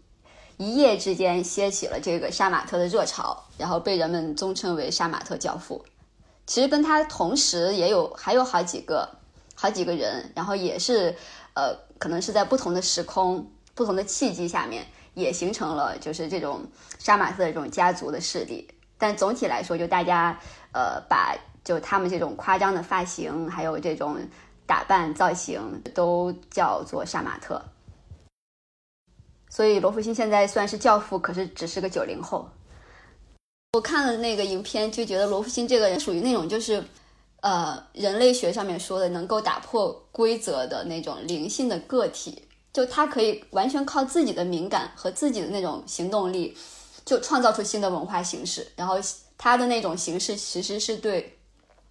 一夜之间掀起了这个杀马特的热潮，然后被人们尊称为杀马特教父。其实跟他同时也有还有好几个好几个人，然后也是呃，可能是在不同的时空、不同的契机下面，也形成了就是这种杀马特的这种家族的势力。但总体来说，就大家，呃，把就他们这种夸张的发型，还有这种打扮造型，都叫做杀马特。所以罗福星现在算是教父，可是只是个九零后。我看了那个影片，就觉得罗福星这个人属于那种就是，呃，人类学上面说的能够打破规则的那种灵性的个体，就他可以完全靠自己的敏感和自己的那种行动力。就创造出新的文化形式，然后他的那种形式其实是对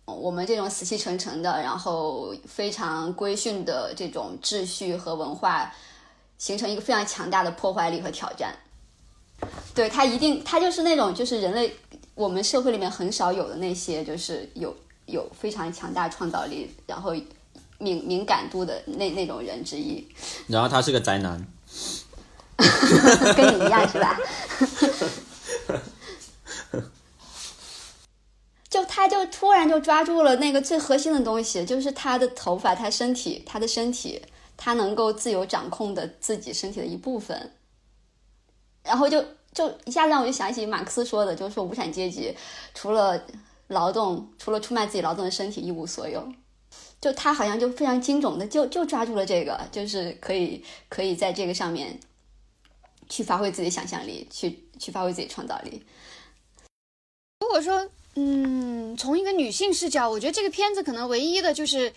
我们这种死气沉沉的，然后非常规训的这种秩序和文化形成一个非常强大的破坏力和挑战。对他一定，他就是那种就是人类我们社会里面很少有的那些，就是有有非常强大创造力，然后敏敏感度的那那种人之一。然后他是个宅男。<laughs> 跟你一样是吧？<laughs> 就他，就突然就抓住了那个最核心的东西，就是他的头发，他身体，他的身体，他能够自由掌控的自己身体的一部分。然后就就一下子让我就想起马克思说的，就是说无产阶级除了劳动，除了出卖自己劳动的身体一无所有。就他好像就非常精准的就就抓住了这个，就是可以可以在这个上面。去发挥自己想象力，去去发挥自己创造力。如果说，嗯，从一个女性视角，我觉得这个片子可能唯一的就是，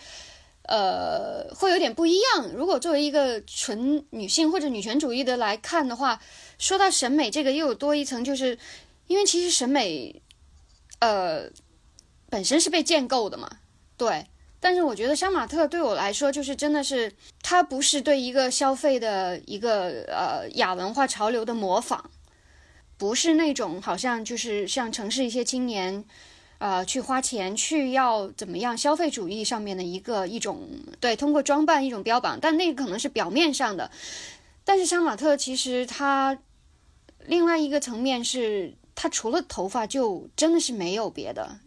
呃，会有点不一样。如果作为一个纯女性或者女权主义的来看的话，说到审美，这个又有多一层，就是因为其实审美，呃，本身是被建构的嘛，对。但是我觉得杀马特对我来说，就是真的是，它不是对一个消费的一个呃亚文化潮流的模仿，不是那种好像就是像城市一些青年，呃，去花钱去要怎么样消费主义上面的一个一种对，通过装扮一种标榜，但那个可能是表面上的。但是杀马特其实它另外一个层面是，他除了头发就真的是没有别的。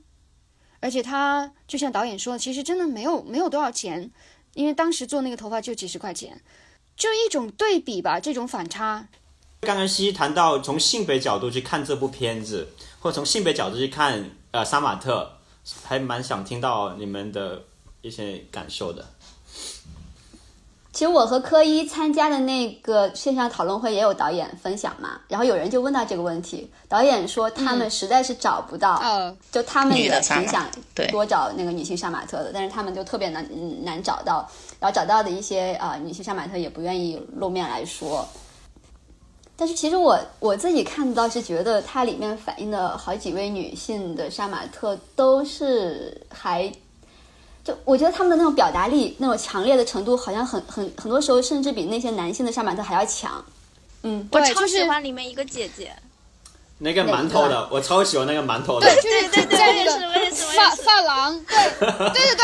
而且他就像导演说，其实真的没有没有多少钱，因为当时做那个头发就几十块钱，就一种对比吧，这种反差。刚刚西西谈到从性别角度去看这部片子，或者从性别角度去看呃杀马特，还蛮想听到你们的一些感受的。其实我和科一参加的那个线上讨论会也有导演分享嘛，然后有人就问到这个问题，导演说他们实在是找不到，嗯，就他们也挺想多找那个女性杀马特的，但是他们就特别难嗯难找到，然后找到的一些啊、呃女性杀马特也不愿意露面来说。但是其实我我自己看到是觉得它里面反映的好几位女性的杀马特都是还，就我觉得他们的那种表达力、那种强烈的程度，好像很很很多时候甚至比那些男性的杀马特还要强。嗯，对，我超喜欢里面一个姐姐，那个馒头的，我超喜欢那个馒头的。对，就是对对在那个发发廊，对对对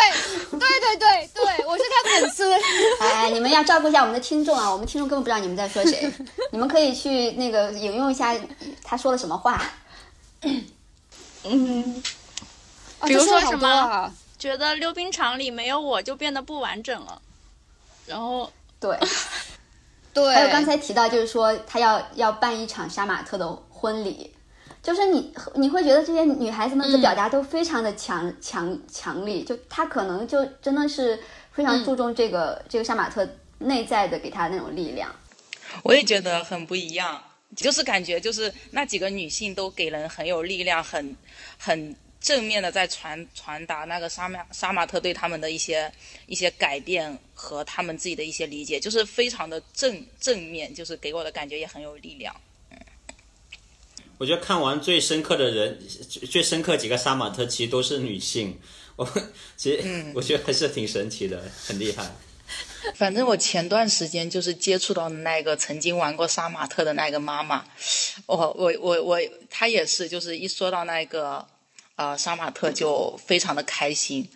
对对对对对，我是他粉丝。哎，你们要照顾一下我们的听众啊！我们听众根本不知道你们在说谁，你们可以去那个引用一下他说了什么话。嗯，哦比如说什么啊？觉得溜冰场里没有我就变得不完整了，然后对，<laughs> 对，还有刚才提到，就是说他要要办一场杀马特的婚礼，就是你你会觉得这些女孩子们的表达都非常的强、强强力，就她可能就真的是非常注重这个、这个杀马特内在的给她那种力量。我也觉得很不一样，就是感觉就是那几个女性都给人很有力量，很很正面的在传传达那个杀马杀马特对他们的一些一些改变和他们自己的一些理解，就是非常的正正面，就是给我的感觉也很有力量。我觉得看完最深刻的人，最最深刻几个杀马特其实都是女性。我其实、<laughs> 我觉得还是挺神奇的，很厉害。反正我前段时间就是接触到那个曾经玩过杀马特的那个妈妈，我我我我，她也是，就是一说到那个呃杀马特就非常的开心。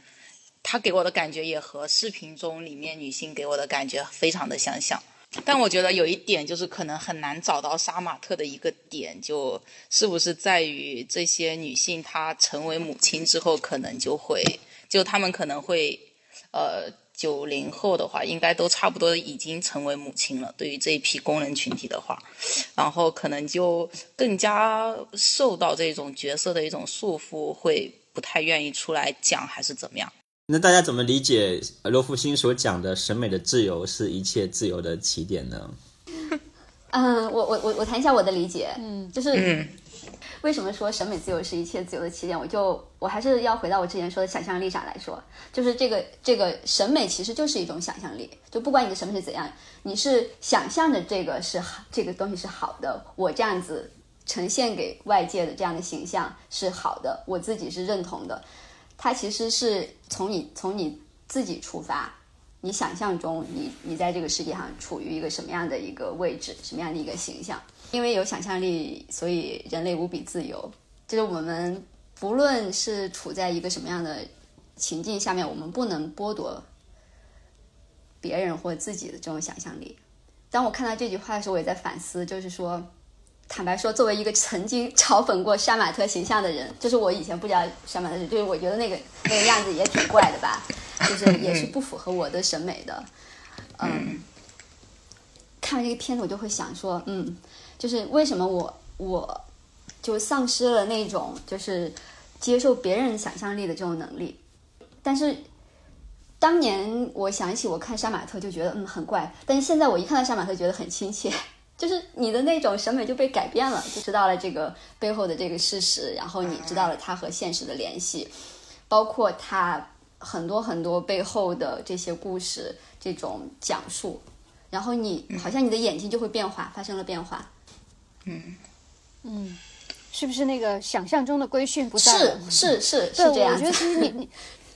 他给我的感觉也和视频中里面女性给我的感觉非常的相像。但我觉得有一点就是可能很难找到杀马特的一个点，就是不是在于这些女性她成为母亲之后，可能就会就她们可能会呃。九零后的话，应该都差不多已经成为母亲了。对于这一批工人群体的话，然后可能就更加受到这种角色的一种束缚，会不太愿意出来讲，还是怎么样？那大家怎么理解罗福星所讲的审美的自由是一切自由的起点呢？<laughs> 嗯，我我我我谈一下我的理解，嗯，就是嗯为什么说审美自由是一切自由的起点？我就我还是要回到我之前说的想象力上来说，就是这个这个审美其实就是一种想象力，就不管你的审美是怎样，你是想象着这个是好，这个东西是好的，我这样子呈现给外界的这样的形象是好的，我自己是认同的，它其实是从你从你自己出发。你想象中你你在这个世界上处于一个什么样的一个位置，什么样的一个形象？因为有想象力，所以人类无比自由。就是我们不论是处在一个什么样的情境下面，我们不能剥夺别人或自己的这种想象力。当我看到这句话的时候，我也在反思，就是说，坦白说，作为一个曾经嘲讽过杀马特形象的人，就是我以前不知道杀马特，就是我觉得那个那个样子也挺怪的吧，就是也是不符合我的审美的。嗯，看完这个片子，我就会想说，嗯，就是为什么我我就丧失了那种就是接受别人想象力的这种能力，但是。当年我想起我看杀马特就觉得嗯很怪，但是现在我一看到杀马特觉得很亲切，<laughs> 就是你的那种审美就被改变了，就知道了这个背后的这个事实，然后你知道了它和现实的联系，包括它很多很多背后的这些故事这种讲述，然后你好像你的眼睛就会变化，发生了变化。是不是那个想象中的规训不在了？是是是是对，这样我觉得。其实你你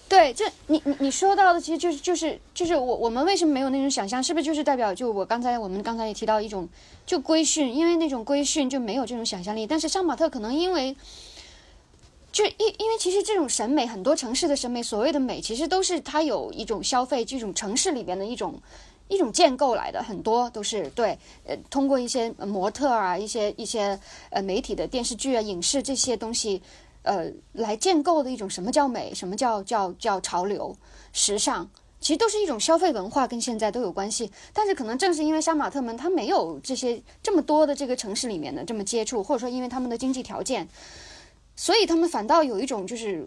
对，就你你你说到的，其实就是就是就是我我们为什么没有那种想象？是不是就是代表就我刚才我们刚才也提到一种就规训，因为那种规训就没有这种想象力。但是杀马特可能因为就因因为其实这种审美，很多城市的审美，所谓的美，其实都是它有一种消费这种城市里边的一种一种建构来的，很多都是对呃通过一些模特啊，一些一些呃媒体的电视剧啊、影视这些东西。呃，来建构的一种什么叫美，什么叫叫叫潮流、时尚，其实都是一种消费文化，跟现在都有关系。但是可能正是因为杀马特们他没有这些这么多的这个城市里面的这么接触，或者说因为他们的经济条件，所以他们反倒有一种就是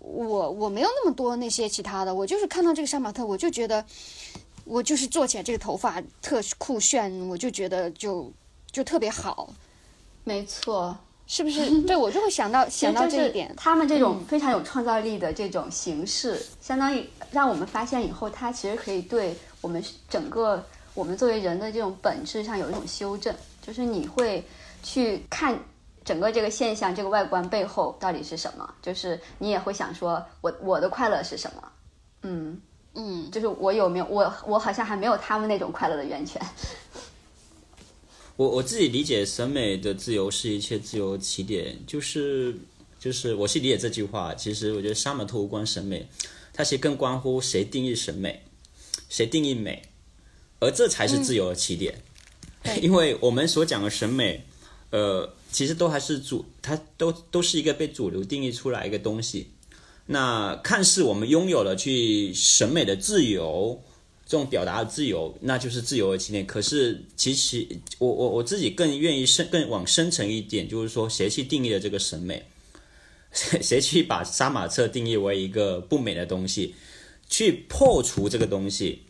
我我没有那么多那些其他的，我就是看到这个杀马特，我就觉得我就是做起来这个头发特酷炫，我就觉得就就特别好，没错。是不是？对我就会想到 <laughs> 想到这一点。他们这种非常有创造力的这种形式，相当于让我们发现以后，它其实可以对我们整个我们作为人的这种本质上有一种修正。就是你会去看整个这个现象，这个外观背后到底是什么？就是你也会想说，我我的快乐是什么？嗯嗯，就是我有没有我我好像还没有他们那种快乐的源泉。<laughs> 我我自己理解审美的自由是一切自由起点，就是就是我是理解这句话。其实我觉得杀马特无关审美，它其实更关乎谁定义审美，谁定义美，而这才是自由的起点。<laughs> 因为我们所讲的审美，呃，其实都还是主，它都都是一个被主流定义出来一个东西。那看似我们拥有了去审美的自由。这种表达的自由，那就是自由的起点。可是，其实我我我自己更愿意深更往深层一点，就是说，谁去定义了这个审美？谁谁去把杀马特定义为一个不美的东西？去破除这个东西，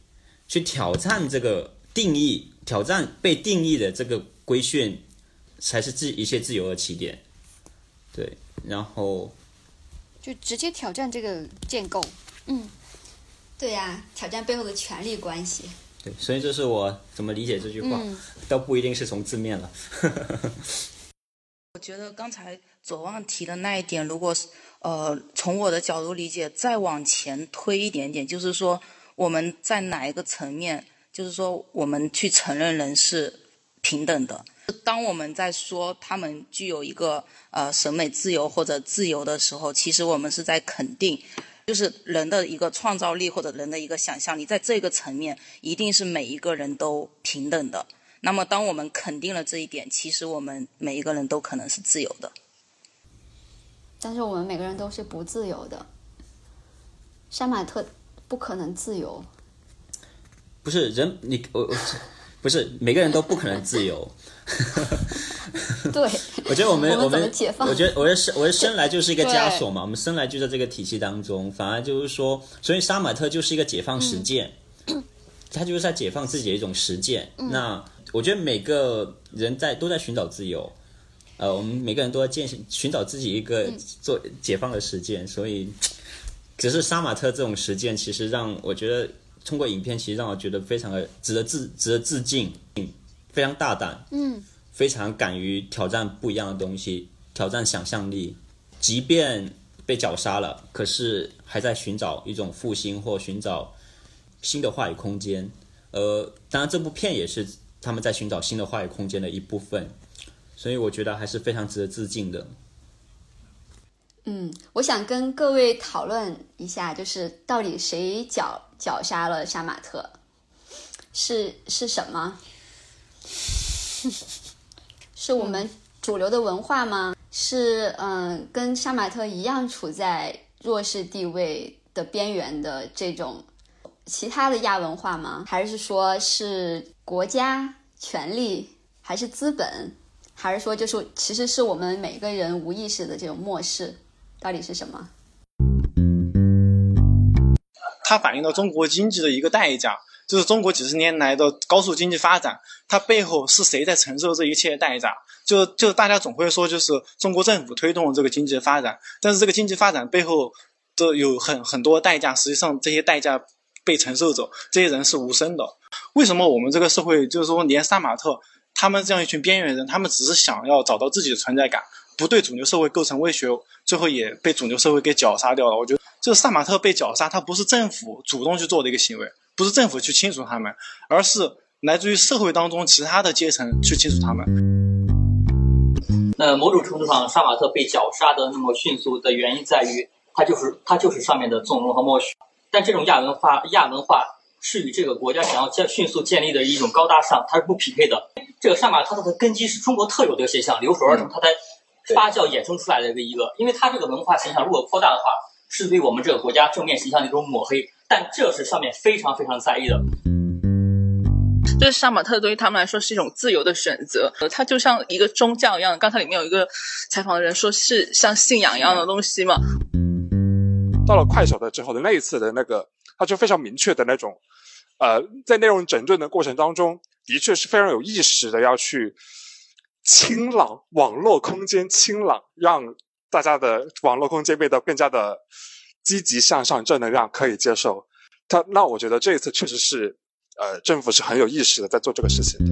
去挑战这个定义，挑战被定义的这个规训，才是自一切自由的起点。对，然后就直接挑战这个建构，嗯。对呀，挑战背后的权力关系。对，所以这是我怎么理解这句话，倒不一定是从字面了。<laughs> 我觉得刚才左望提的那一点，如果是呃从我的角度理解，再往前推一点点，就是说我们在哪一个层面，就是说我们去承认人是平等的。当我们在说他们具有一个呃审美自由或者自由的时候，其实我们是在肯定。就是人的一个创造力或者人的一个想象力，在这个层面一定是每一个人都平等的。那么，当我们肯定了这一点，其实我们每一个人都可能是自由的。但是我们每个人都是不自由的。杀马特不可能自由。不是人，你我 <laughs> 不是每个人都不可能自由。<laughs> 对，我觉得我们我们，我觉得我生我生来就是一个枷锁嘛，我们生来就在这个体系当中，反而就是说，所以杀马特就是一个解放实践，他就是在解放自己的一种实践。那我觉得每个人在都在寻找自由，呃，我们每个人都在践行寻找自己一个做解放的实践，所以只是杀马特这种实践，其实让我觉得通过影片，其实让我觉得非常的值得致值得致敬，非常大胆，嗯。非常敢于挑战不一样的东西，挑战想象力，即便被绞杀了，可是还在寻找一种复兴或寻找新的话语空间。呃，当然这部片也是他们在寻找新的话语空间的一部分，所以我觉得还是非常值得致敬的。嗯，我想跟各位讨论一下，就是到底谁绞绞杀了杀马特？是是什么？<laughs> 是我们主流的文化吗？是嗯，跟杀马特一样处在弱势地位的边缘的这种其他的亚文化吗？还是说是国家权力，还是资本，还是说就是其实是我们每个人无意识的这种漠视？到底是什么？它反映了中国经济的一个代价。就是中国几十年来的高速经济发展，它背后是谁在承受这一切代价？就就大家总会说，就是中国政府推动了这个经济发展，但是这个经济发展背后都有很很多代价，实际上这些代价被承受者，这些人是无声的。为什么我们这个社会就是说，连杀马特他们这样一群边缘人，他们只是想要找到自己的存在感，不对主流社会构成威胁，最后也被主流社会给绞杀掉了？我觉得就是杀马特被绞杀，他不是政府主动去做的一个行为，不是政府去清除他们，而是来自于社会当中其他的阶层去清除他们。那某种程度上，杀马特被绞杀的那么迅速的原因在于，它就是它就是上面的纵容和默许。但这种亚文化亚文化是与这个国家想要建迅速建立的一种高大上，它是不匹配的。这个杀马特它的根基是中国特有的现象，留守儿童，它才发酵衍生出来的一个一个。因为它这个文化形象如果扩大的话，是对我们这个国家正面形象的一种抹黑。但这是上面非常非常在意的。就是杀马特对于他们来说是一种自由的选择，呃，它就像一个宗教一样。刚才里面有一个采访的人说是像信仰一样的东西嘛。到了快手的之后的那一次的那个，他就非常明确的那种，呃，在内容整顿的过程当中，的确是非常有意识的要去清朗网络空间，清朗让大家的网络空间变得更加的积极向上、正能量，可以接受。他那我觉得这一次确实是。呃，政府是很有意识的在做这个事情的。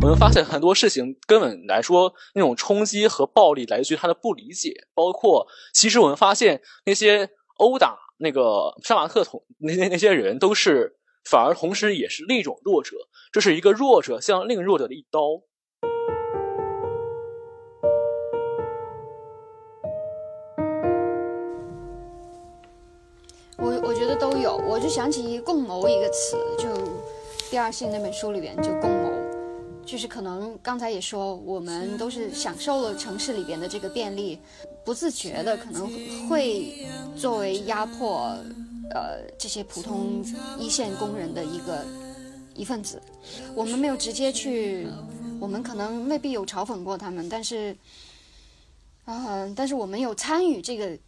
我们发现很多事情根本来说，那种冲击和暴力来自于他的不理解。包括，其实我们发现那些殴打那个杀马特同那那那些人，都是反而同时也是另一种弱者。这是一个弱者向另一个弱者的一刀。我就想起“共谋”一个词，就第二性那本书里边就共谋，就是可能刚才也说，我们都是享受了城市里边的这个便利，不自觉的可能会作为压迫，呃，这些普通一线工人的一个一份子。我们没有直接去，我们可能未必有嘲讽过他们，但是，啊，但是我们有参与这个。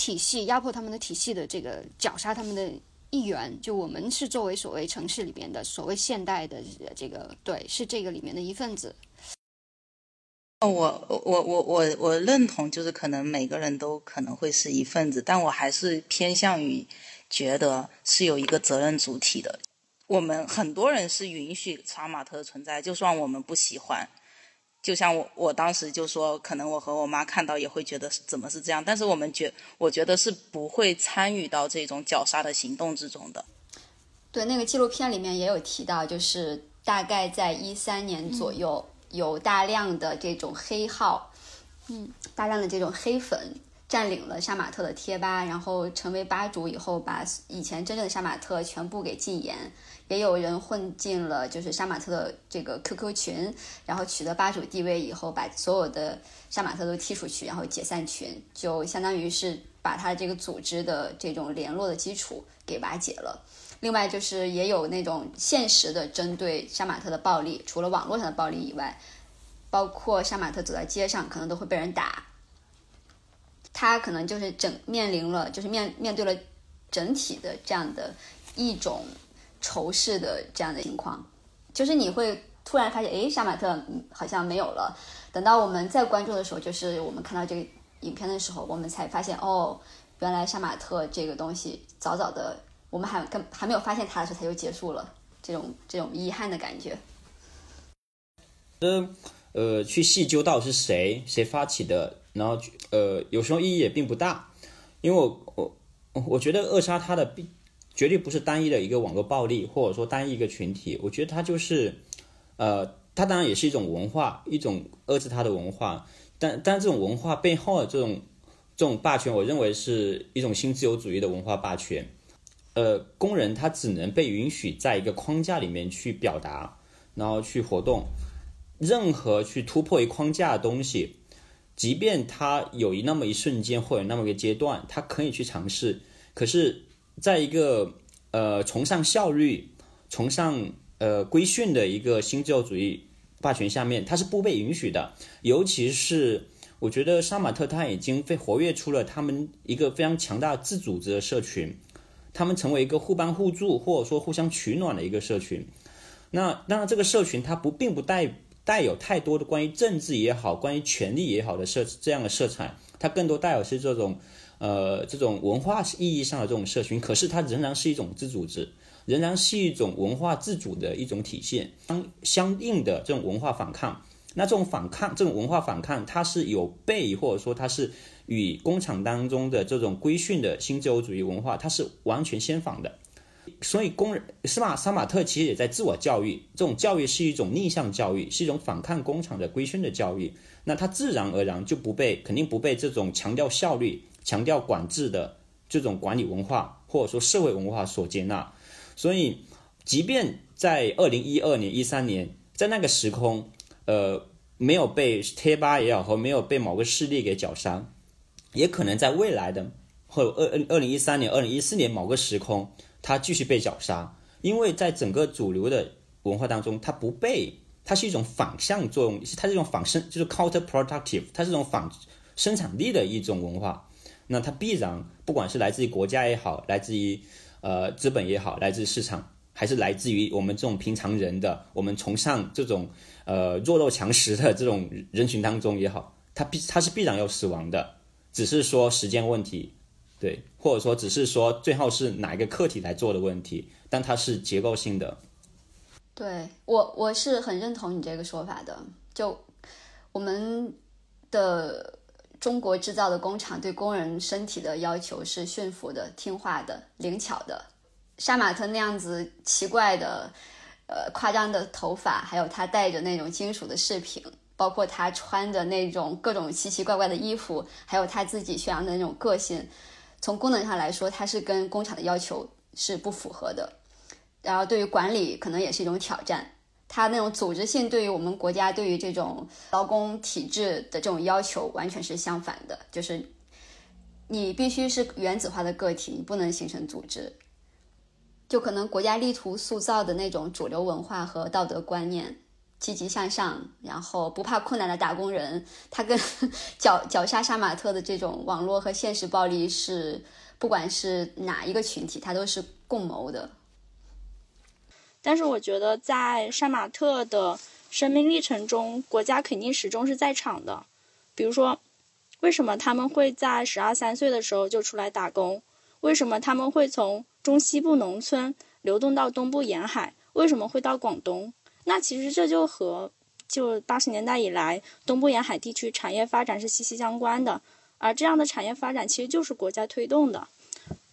体系压迫他们的体系的这个绞杀他们的一员，就我们是作为所谓城市里边的所谓现代的这个对，是这个里面的一份子。我我我我我认同，就是可能每个人都可能会是一份子，但我还是偏向于觉得是有一个责任主体的。我们很多人是允许杀马特存在，就算我们不喜欢。就像我我当时就说，可能我和我妈看到也会觉得怎么是这样，但是我们觉我觉得是不会参与到这种绞杀的行动之中的。对，那个纪录片里面也有提到，就是大概在一三年左右，有大量的这种黑号，嗯，大量的这种黑粉占领了杀马特的贴吧，然后成为吧主以后，把以前真正的杀马特全部给禁言。也有人混进了就是杀马特的这个 QQ 群，然后取得吧主地位以后，把所有的杀马特都踢出去，然后解散群，就相当于是把他这个组织的这种联络的基础给瓦解了。另外就是也有那种现实的针对杀马特的暴力，除了网络上的暴力以外，包括杀马特走在街上可能都会被人打，他可能就是整面临了就是面面对了整体的这样的一种。仇视的这样的情况，就是你会突然发现，哎，杀马特好像没有了。等到我们再关注的时候，就是我们看到这个影片的时候，我们才发现，哦，原来杀马特这个东西早早的，我们还跟还没有发现它的时候，它就结束了。这种这种遗憾的感觉。呃呃，去细究到是谁谁发起的，然后呃，有时候意义也并不大，因为我我我觉得扼杀它的必。绝对不是单一的一个网络暴力，或者说单一一个群体。我觉得它就是，呃，它当然也是一种文化，一种遏制它的文化。但但这种文化背后的这种这种霸权，我认为是一种新自由主义的文化霸权。呃，工人他只能被允许在一个框架里面去表达，然后去活动。任何去突破一框架的东西，即便他有一那么一瞬间或者那么一个阶段，他可以去尝试，可是。在一个呃崇尚效率、崇尚呃规训的一个新自由主义霸权下面，它是不被允许的。尤其是我觉得杀马特他已经被活跃出了他们一个非常强大自组织的社群，他们成为一个互帮互助或者说互相取暖的一个社群。那当然，这个社群它不并不带带有太多的关于政治也好、关于权力也好的色这样的色彩，它更多带有是这种。呃，这种文化意义上的这种社群，可是它仍然是一种自组织，仍然是一种文化自主的一种体现。相相应的这种文化反抗，那这种反抗，这种文化反抗，它是有悖，或者说它是与工厂当中的这种规训的新自由主义文化，它是完全相反的。所以，工人斯马杀马特其实也在自我教育，这种教育是一种逆向教育，是一种反抗工厂的规训的教育。那他自然而然就不被，肯定不被这种强调效率、强调管制的这种管理文化或者说社会文化所接纳。所以，即便在二零一二年、一三年，在那个时空，呃，没有被贴吧也好，和没有被某个势力给绞杀，也可能在未来的或二二二零一三年、二零一四年某个时空，它继续被绞杀，因为在整个主流的文化当中，它不被，它是一种反向作用，它是一种反生，就是 counterproductive，它是一种反生产力的一种文化，那它必然不管是来自于国家也好，来自于呃资本也好，来自市场。还是来自于我们这种平常人的，我们崇尚这种呃弱肉强食的这种人群当中也好，它必它是必然要死亡的，只是说时间问题，对，或者说只是说最后是哪一个客体来做的问题，但它是结构性的。对我我是很认同你这个说法的，就我们的中国制造的工厂对工人身体的要求是驯服的、听话的、灵巧的。杀马特那样子奇怪的、呃夸张的头发，还有他戴着那种金属的饰品，包括他穿着那种各种奇奇怪怪的衣服，还有他自己宣扬的那种个性，从功能上来说，它是跟工厂的要求是不符合的。然后对于管理可能也是一种挑战，它那种组织性对于我们国家对于这种劳工体制的这种要求完全是相反的，就是你必须是原子化的个体，你不能形成组织。就可能国家力图塑造的那种主流文化和道德观念，积极向上，然后不怕困难的打工人，他跟 <laughs> 绞绞杀杀马特的这种网络和现实暴力是，不管是哪一个群体，他都是共谋的。但是我觉得在杀马特的生命历程中，国家肯定始终是在场的。比如说，为什么他们会在十二三岁的时候就出来打工？为什么他们会从中西部农村流动到东部沿海，为什么会到广东？那其实这就和就八十年代以来东部沿海地区产业发展是息息相关的。而这样的产业发展其实就是国家推动的。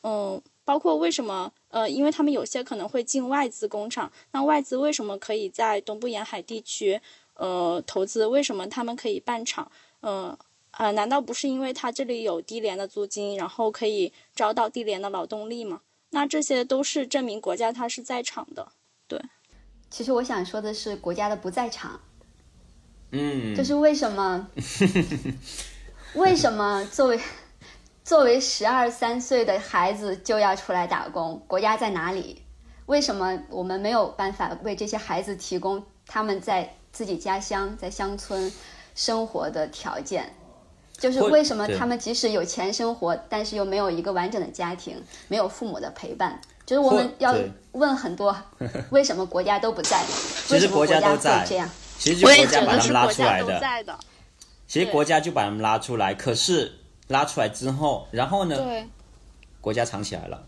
嗯，包括为什么呃，因为他们有些可能会进外资工厂，那外资为什么可以在东部沿海地区呃投资？为什么他们可以办厂？嗯。呃，难道不是因为他这里有低廉的租金，然后可以招到低廉的劳动力吗？那这些都是证明国家它是在场的。对，其实我想说的是国家的不在场。嗯，这是为什么？<laughs> 为什么作为作为十二三岁的孩子就要出来打工？国家在哪里？为什么我们没有办法为这些孩子提供他们在自己家乡在乡村生活的条件？就是为什么他们即使有钱生活，但是又没有一个完整的家庭，没有父母的陪伴？就是我们要问很多，<laughs> 为什么国家都不在？其实国家都在，这样。其实就国家把他们拉出来的。其实国家就把他们拉出来，可是拉出来之后，然后呢？对。国家藏起来了。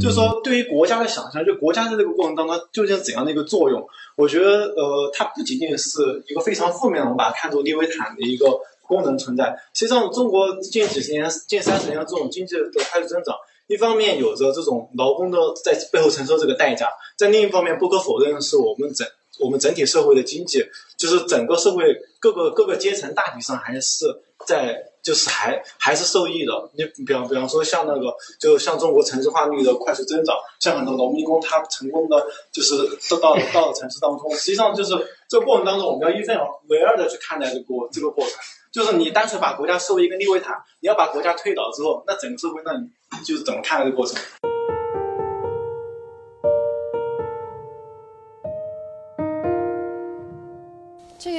就是说，对于国家的想象，就国家在这个过程当中究竟怎样的一个作用？我觉得，呃，它不仅仅是一个非常负面的，我们把它看作利维坦的一个功能存在。实际上，中国近几十年、近三十年的这种经济的快速增长，一方面有着这种劳工的在背后承受这个代价，在另一方面，不可否认的是，我们整我们整体社会的经济，就是整个社会各个各个阶层大体上还是在。就是还还是受益的，你比方比方说像那个，就像中国城市化率的快速增长，像很多农民工他成功的就是都到到了城市当中，实际上就是这个过程当中，我们要一分为二的去看待这个过这个过程，就是你单纯把国家视为一个利维坦，你要把国家推倒之后，那整个社会那你就是怎么看待这个过程？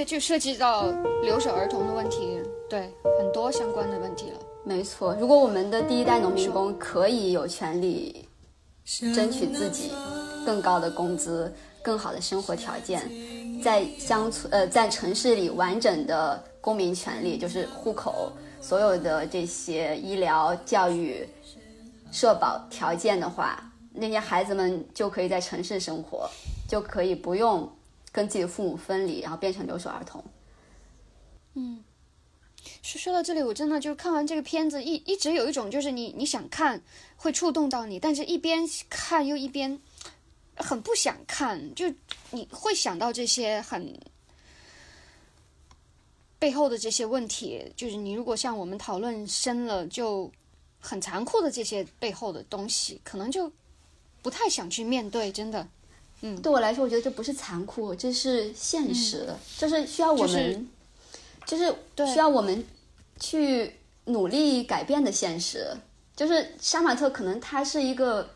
这就涉及到留守儿童的问题。对很多相关的问题了，没错。如果我们的第一代农民工可以有权利争取自己更高的工资、更好的生活条件，在乡村呃在城市里完整的公民权利，就是户口、所有的这些医疗、教育、社保条件的话，那些孩子们就可以在城市生活，就可以不用跟自己的父母分离，然后变成留守儿童。嗯，说说到这里，我真的就看完这个片子，一一直有一种就是你你想看会触动到你，但是一边看又一边很不想看，就你会想到这些很背后的这些问题，就是你如果像我们讨论深了，就很残酷的这些背后的东西，可能就不太想去面对，真的。嗯，对我来说，我觉得这不是残酷，这是现实，就是需要我们，就是需要我们去努力改变的现实。就是杀马特可能他是一个，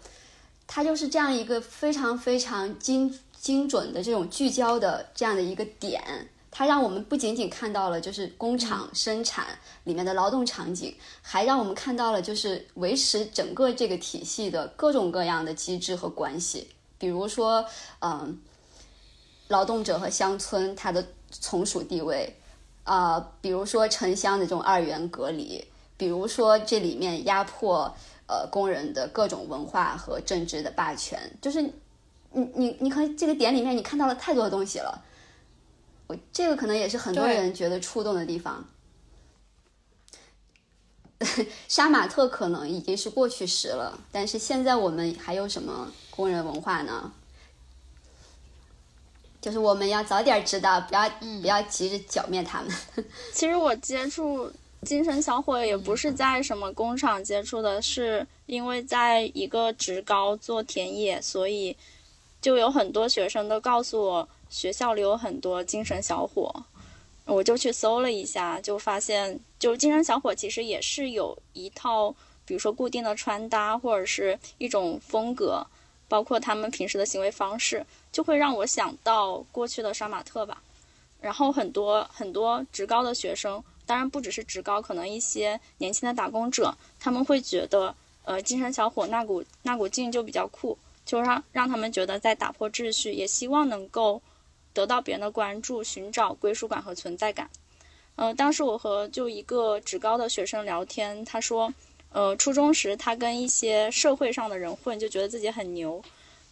他就是这样一个非常非常精精准的这种聚焦的这样的一个点，它让我们不仅仅看到了就是工厂生产里面的劳动场景，还让我们看到了就是维持整个这个体系的各种各样的机制和关系。比如说，嗯，劳动者和乡村它的从属地位，啊，比如说城乡的这种二元隔离，比如说这里面压迫呃工人的各种文化和政治的霸权，就是你你你可这个点里面你看到了太多的东西了，我这个可能也是很多人觉得触动的地方。<laughs> 杀马特可能已经是过去时了，但是现在我们还有什么工人文化呢？就是我们要早点知道，不要不要急着剿灭他们。<laughs> 其实我接触精神小伙也不是在什么工厂接触的，是因为在一个职高做田野，所以就有很多学生都告诉我，学校里有很多精神小伙。我就去搜了一下，就发现，就精神小伙其实也是有一套，比如说固定的穿搭或者是一种风格，包括他们平时的行为方式，就会让我想到过去的杀马特吧。然后很多很多职高的学生，当然不只是职高，可能一些年轻的打工者，他们会觉得，呃，精神小伙那股那股劲就比较酷，就让让他们觉得在打破秩序，也希望能够。得到别人的关注，寻找归属感和存在感。呃，当时我和就一个职高的学生聊天，他说，呃，初中时他跟一些社会上的人混，就觉得自己很牛。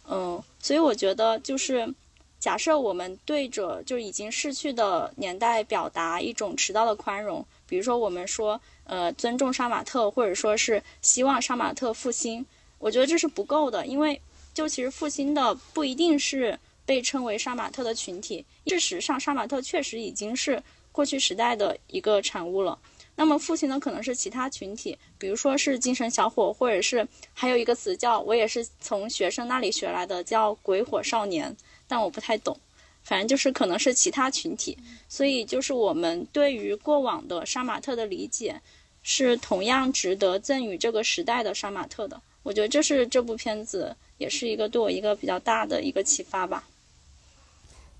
嗯，所以我觉得就是，假设我们对着就已经逝去的年代表达一种迟到的宽容，比如说我们说，呃，尊重杀马特，或者说是希望杀马特复兴，我觉得这是不够的，因为就其实复兴的不一定是。被称为杀马特的群体，事实上，杀马特确实已经是过去时代的一个产物了。那么，复兴的可能是其他群体，比如说是精神小伙，或者是还有一个词叫我也是从学生那里学来的，叫鬼火少年，但我不太懂。反正就是可能是其他群体。所以，就是我们对于过往的杀马特的理解，是同样值得赠予这个时代的杀马特的。我觉得这是这部片子也是一个对我一个比较大的一个启发吧。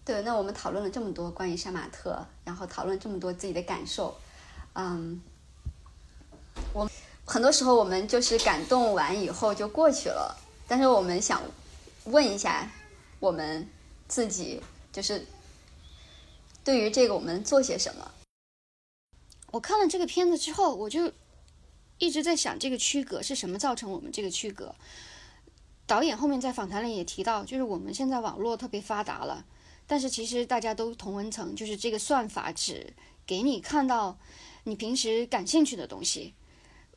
对，那我们讨论了这么多关于杀马特，然后讨论这么多自己的感受，嗯，我很多时候我们就是感动完以后就过去了，但是我们想问一下我们自己，就是对于这个我们做些什么？我看了这个片子之后，我就一直在想这个区隔是什么造成我们这个区隔。导演后面在访谈里也提到，就是我们现在网络特别发达了。但是其实大家都同温层，就是这个算法只给你看到你平时感兴趣的东西。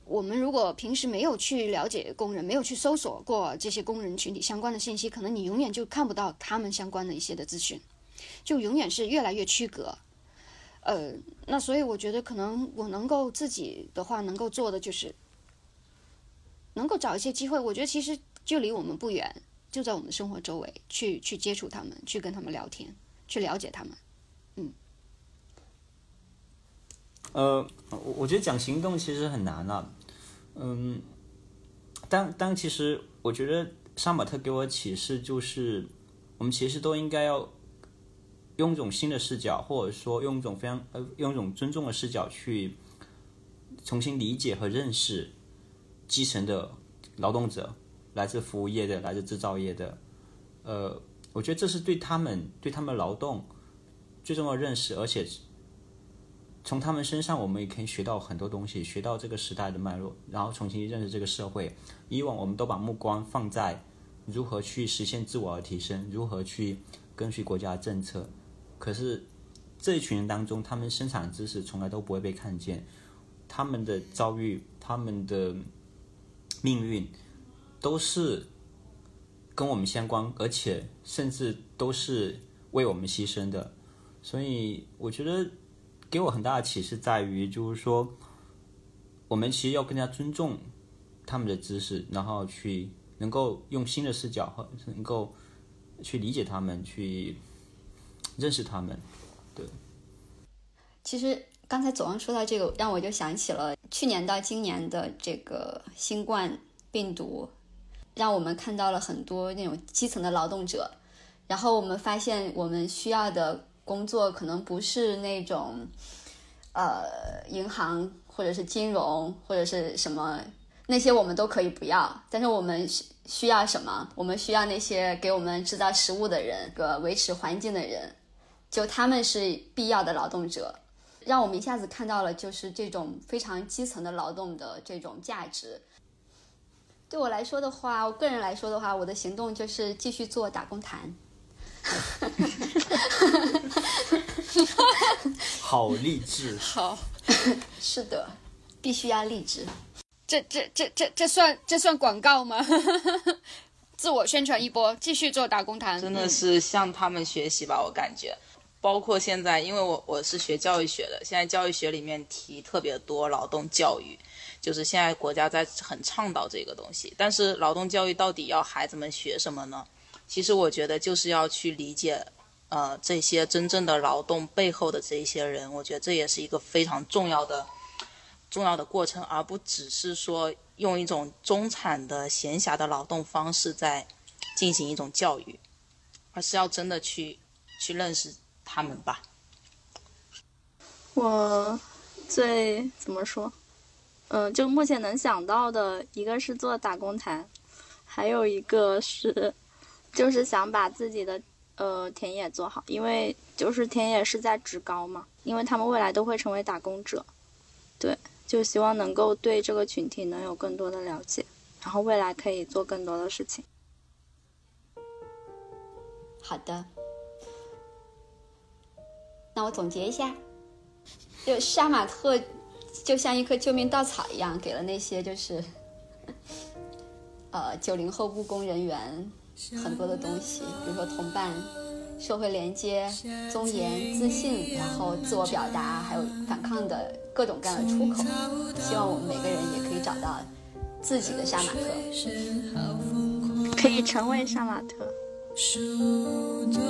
我们如果平时没有去了解工人，没有去搜索过这些工人群体相关的信息，可能你永远就看不到他们相关的一些的资讯，就永远是越来越区隔。呃，那所以我觉得可能我能够自己的话能够做的就是能够找一些机会。我觉得其实就离我们不远。就在我们生活周围，去去接触他们，去跟他们聊天，去了解他们。嗯。呃，我我觉得讲行动其实很难啊。嗯。但但其实，我觉得杀马特给我启示就是，我们其实都应该要用一种新的视角，或者说用一种非常呃用一种尊重的视角去重新理解和认识基层的劳动者。来自服务业的，来自制造业的，呃，我觉得这是对他们对他们劳动最重要的认识，而且从他们身上我们也可以学到很多东西，学到这个时代的脉络，然后重新认识这个社会。以往我们都把目光放在如何去实现自我的提升，如何去根据国家的政策，可是这一群人当中，他们生产知识从来都不会被看见，他们的遭遇、他们的命运都是跟我们相关，而且甚至都是为我们牺牲的。所以，我觉得给我很大的启示在于，就是说，我们其实要更加尊重他们的知识，然后去能够用新的视角和能够去理解他们，去认识他们。对，其实刚才左王说到这个，让我就想起了去年到今年的这个新冠病毒，让我们看到了很多那种基层的劳动者，然后我们发现我们需要的工作可能不是那种，呃，银行或者是金融或者是什么那些我们都可以不要，但是我们需需要什么？我们需要那些给我们制造食物的人，个维持环境的人，就他们是必要的劳动者。让我们一下子看到了，就是这种非常基层的劳动的这种价值。对我来说的话，我个人来说的话，我的行动就是继续做打工谈。<laughs> 好励志。好，<laughs> 是的，必须要励志。这这这这这算这算广告吗？<laughs> 自我宣传一波，继续做打工谈。真的是向他们学习吧，我感觉。包括现在，因为我我是学教育学的，现在教育学里面提特别多劳动教育，就是现在国家在很倡导这个东西。但是劳动教育到底要孩子们学什么呢？其实我觉得就是要去理解，呃，这些真正的劳动背后的这一些人，我觉得这也是一个非常重要的重要的过程，而不只是说用一种中产的闲暇的劳动方式在进行一种教育，而是要真的去去认识。他们吧，我最怎么说？嗯，就目前能想到的一个是做打工谈，还有一个是就是想把自己的呃田野做好，因为就是田野是在职高嘛，因为他们未来都会成为打工者，对，就希望能够对这个群体能有更多的了解，然后未来可以做更多的事情。好的。那我总结一下，就杀马特就像一棵救命稻草一样，给了那些就是呃九零后务工人员很多的东西，比如说同伴、社会连接、尊严、自信，然后自我表达，还有反抗的各种各样的出口。希望我们每个人也可以找到自己的杀马特，可以成为杀马特。不是慌张，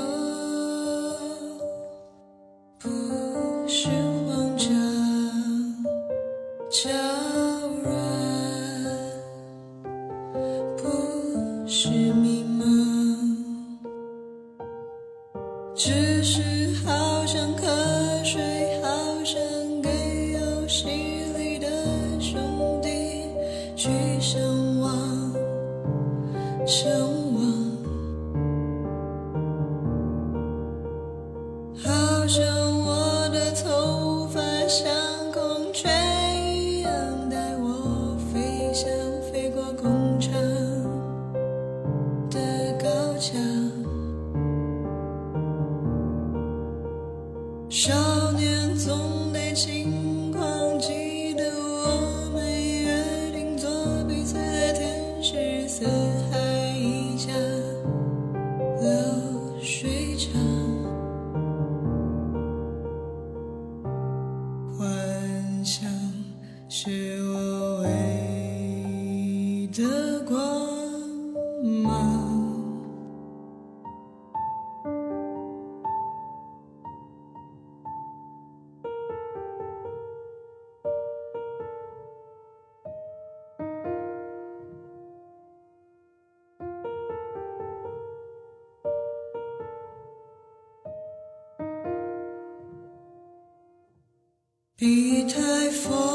比台风，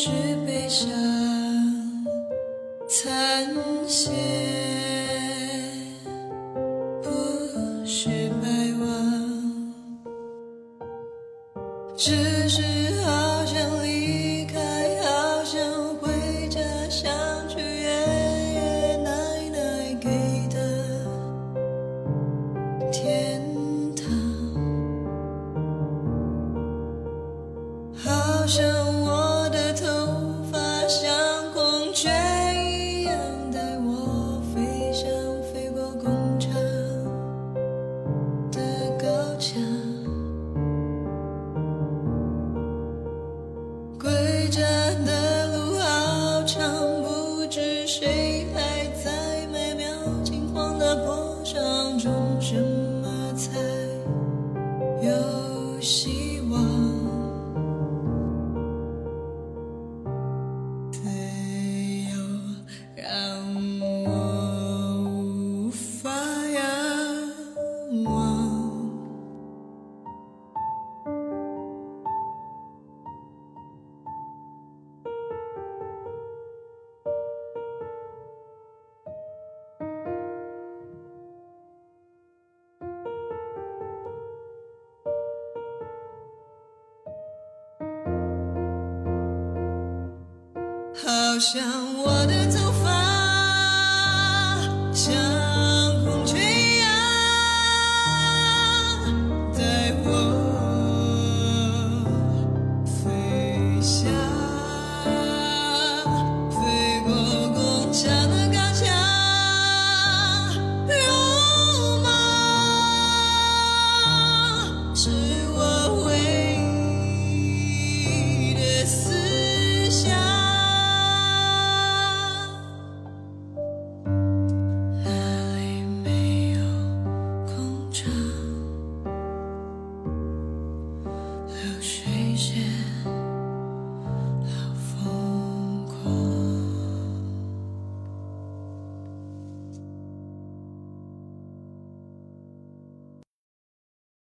是悲伤残血不是白望只是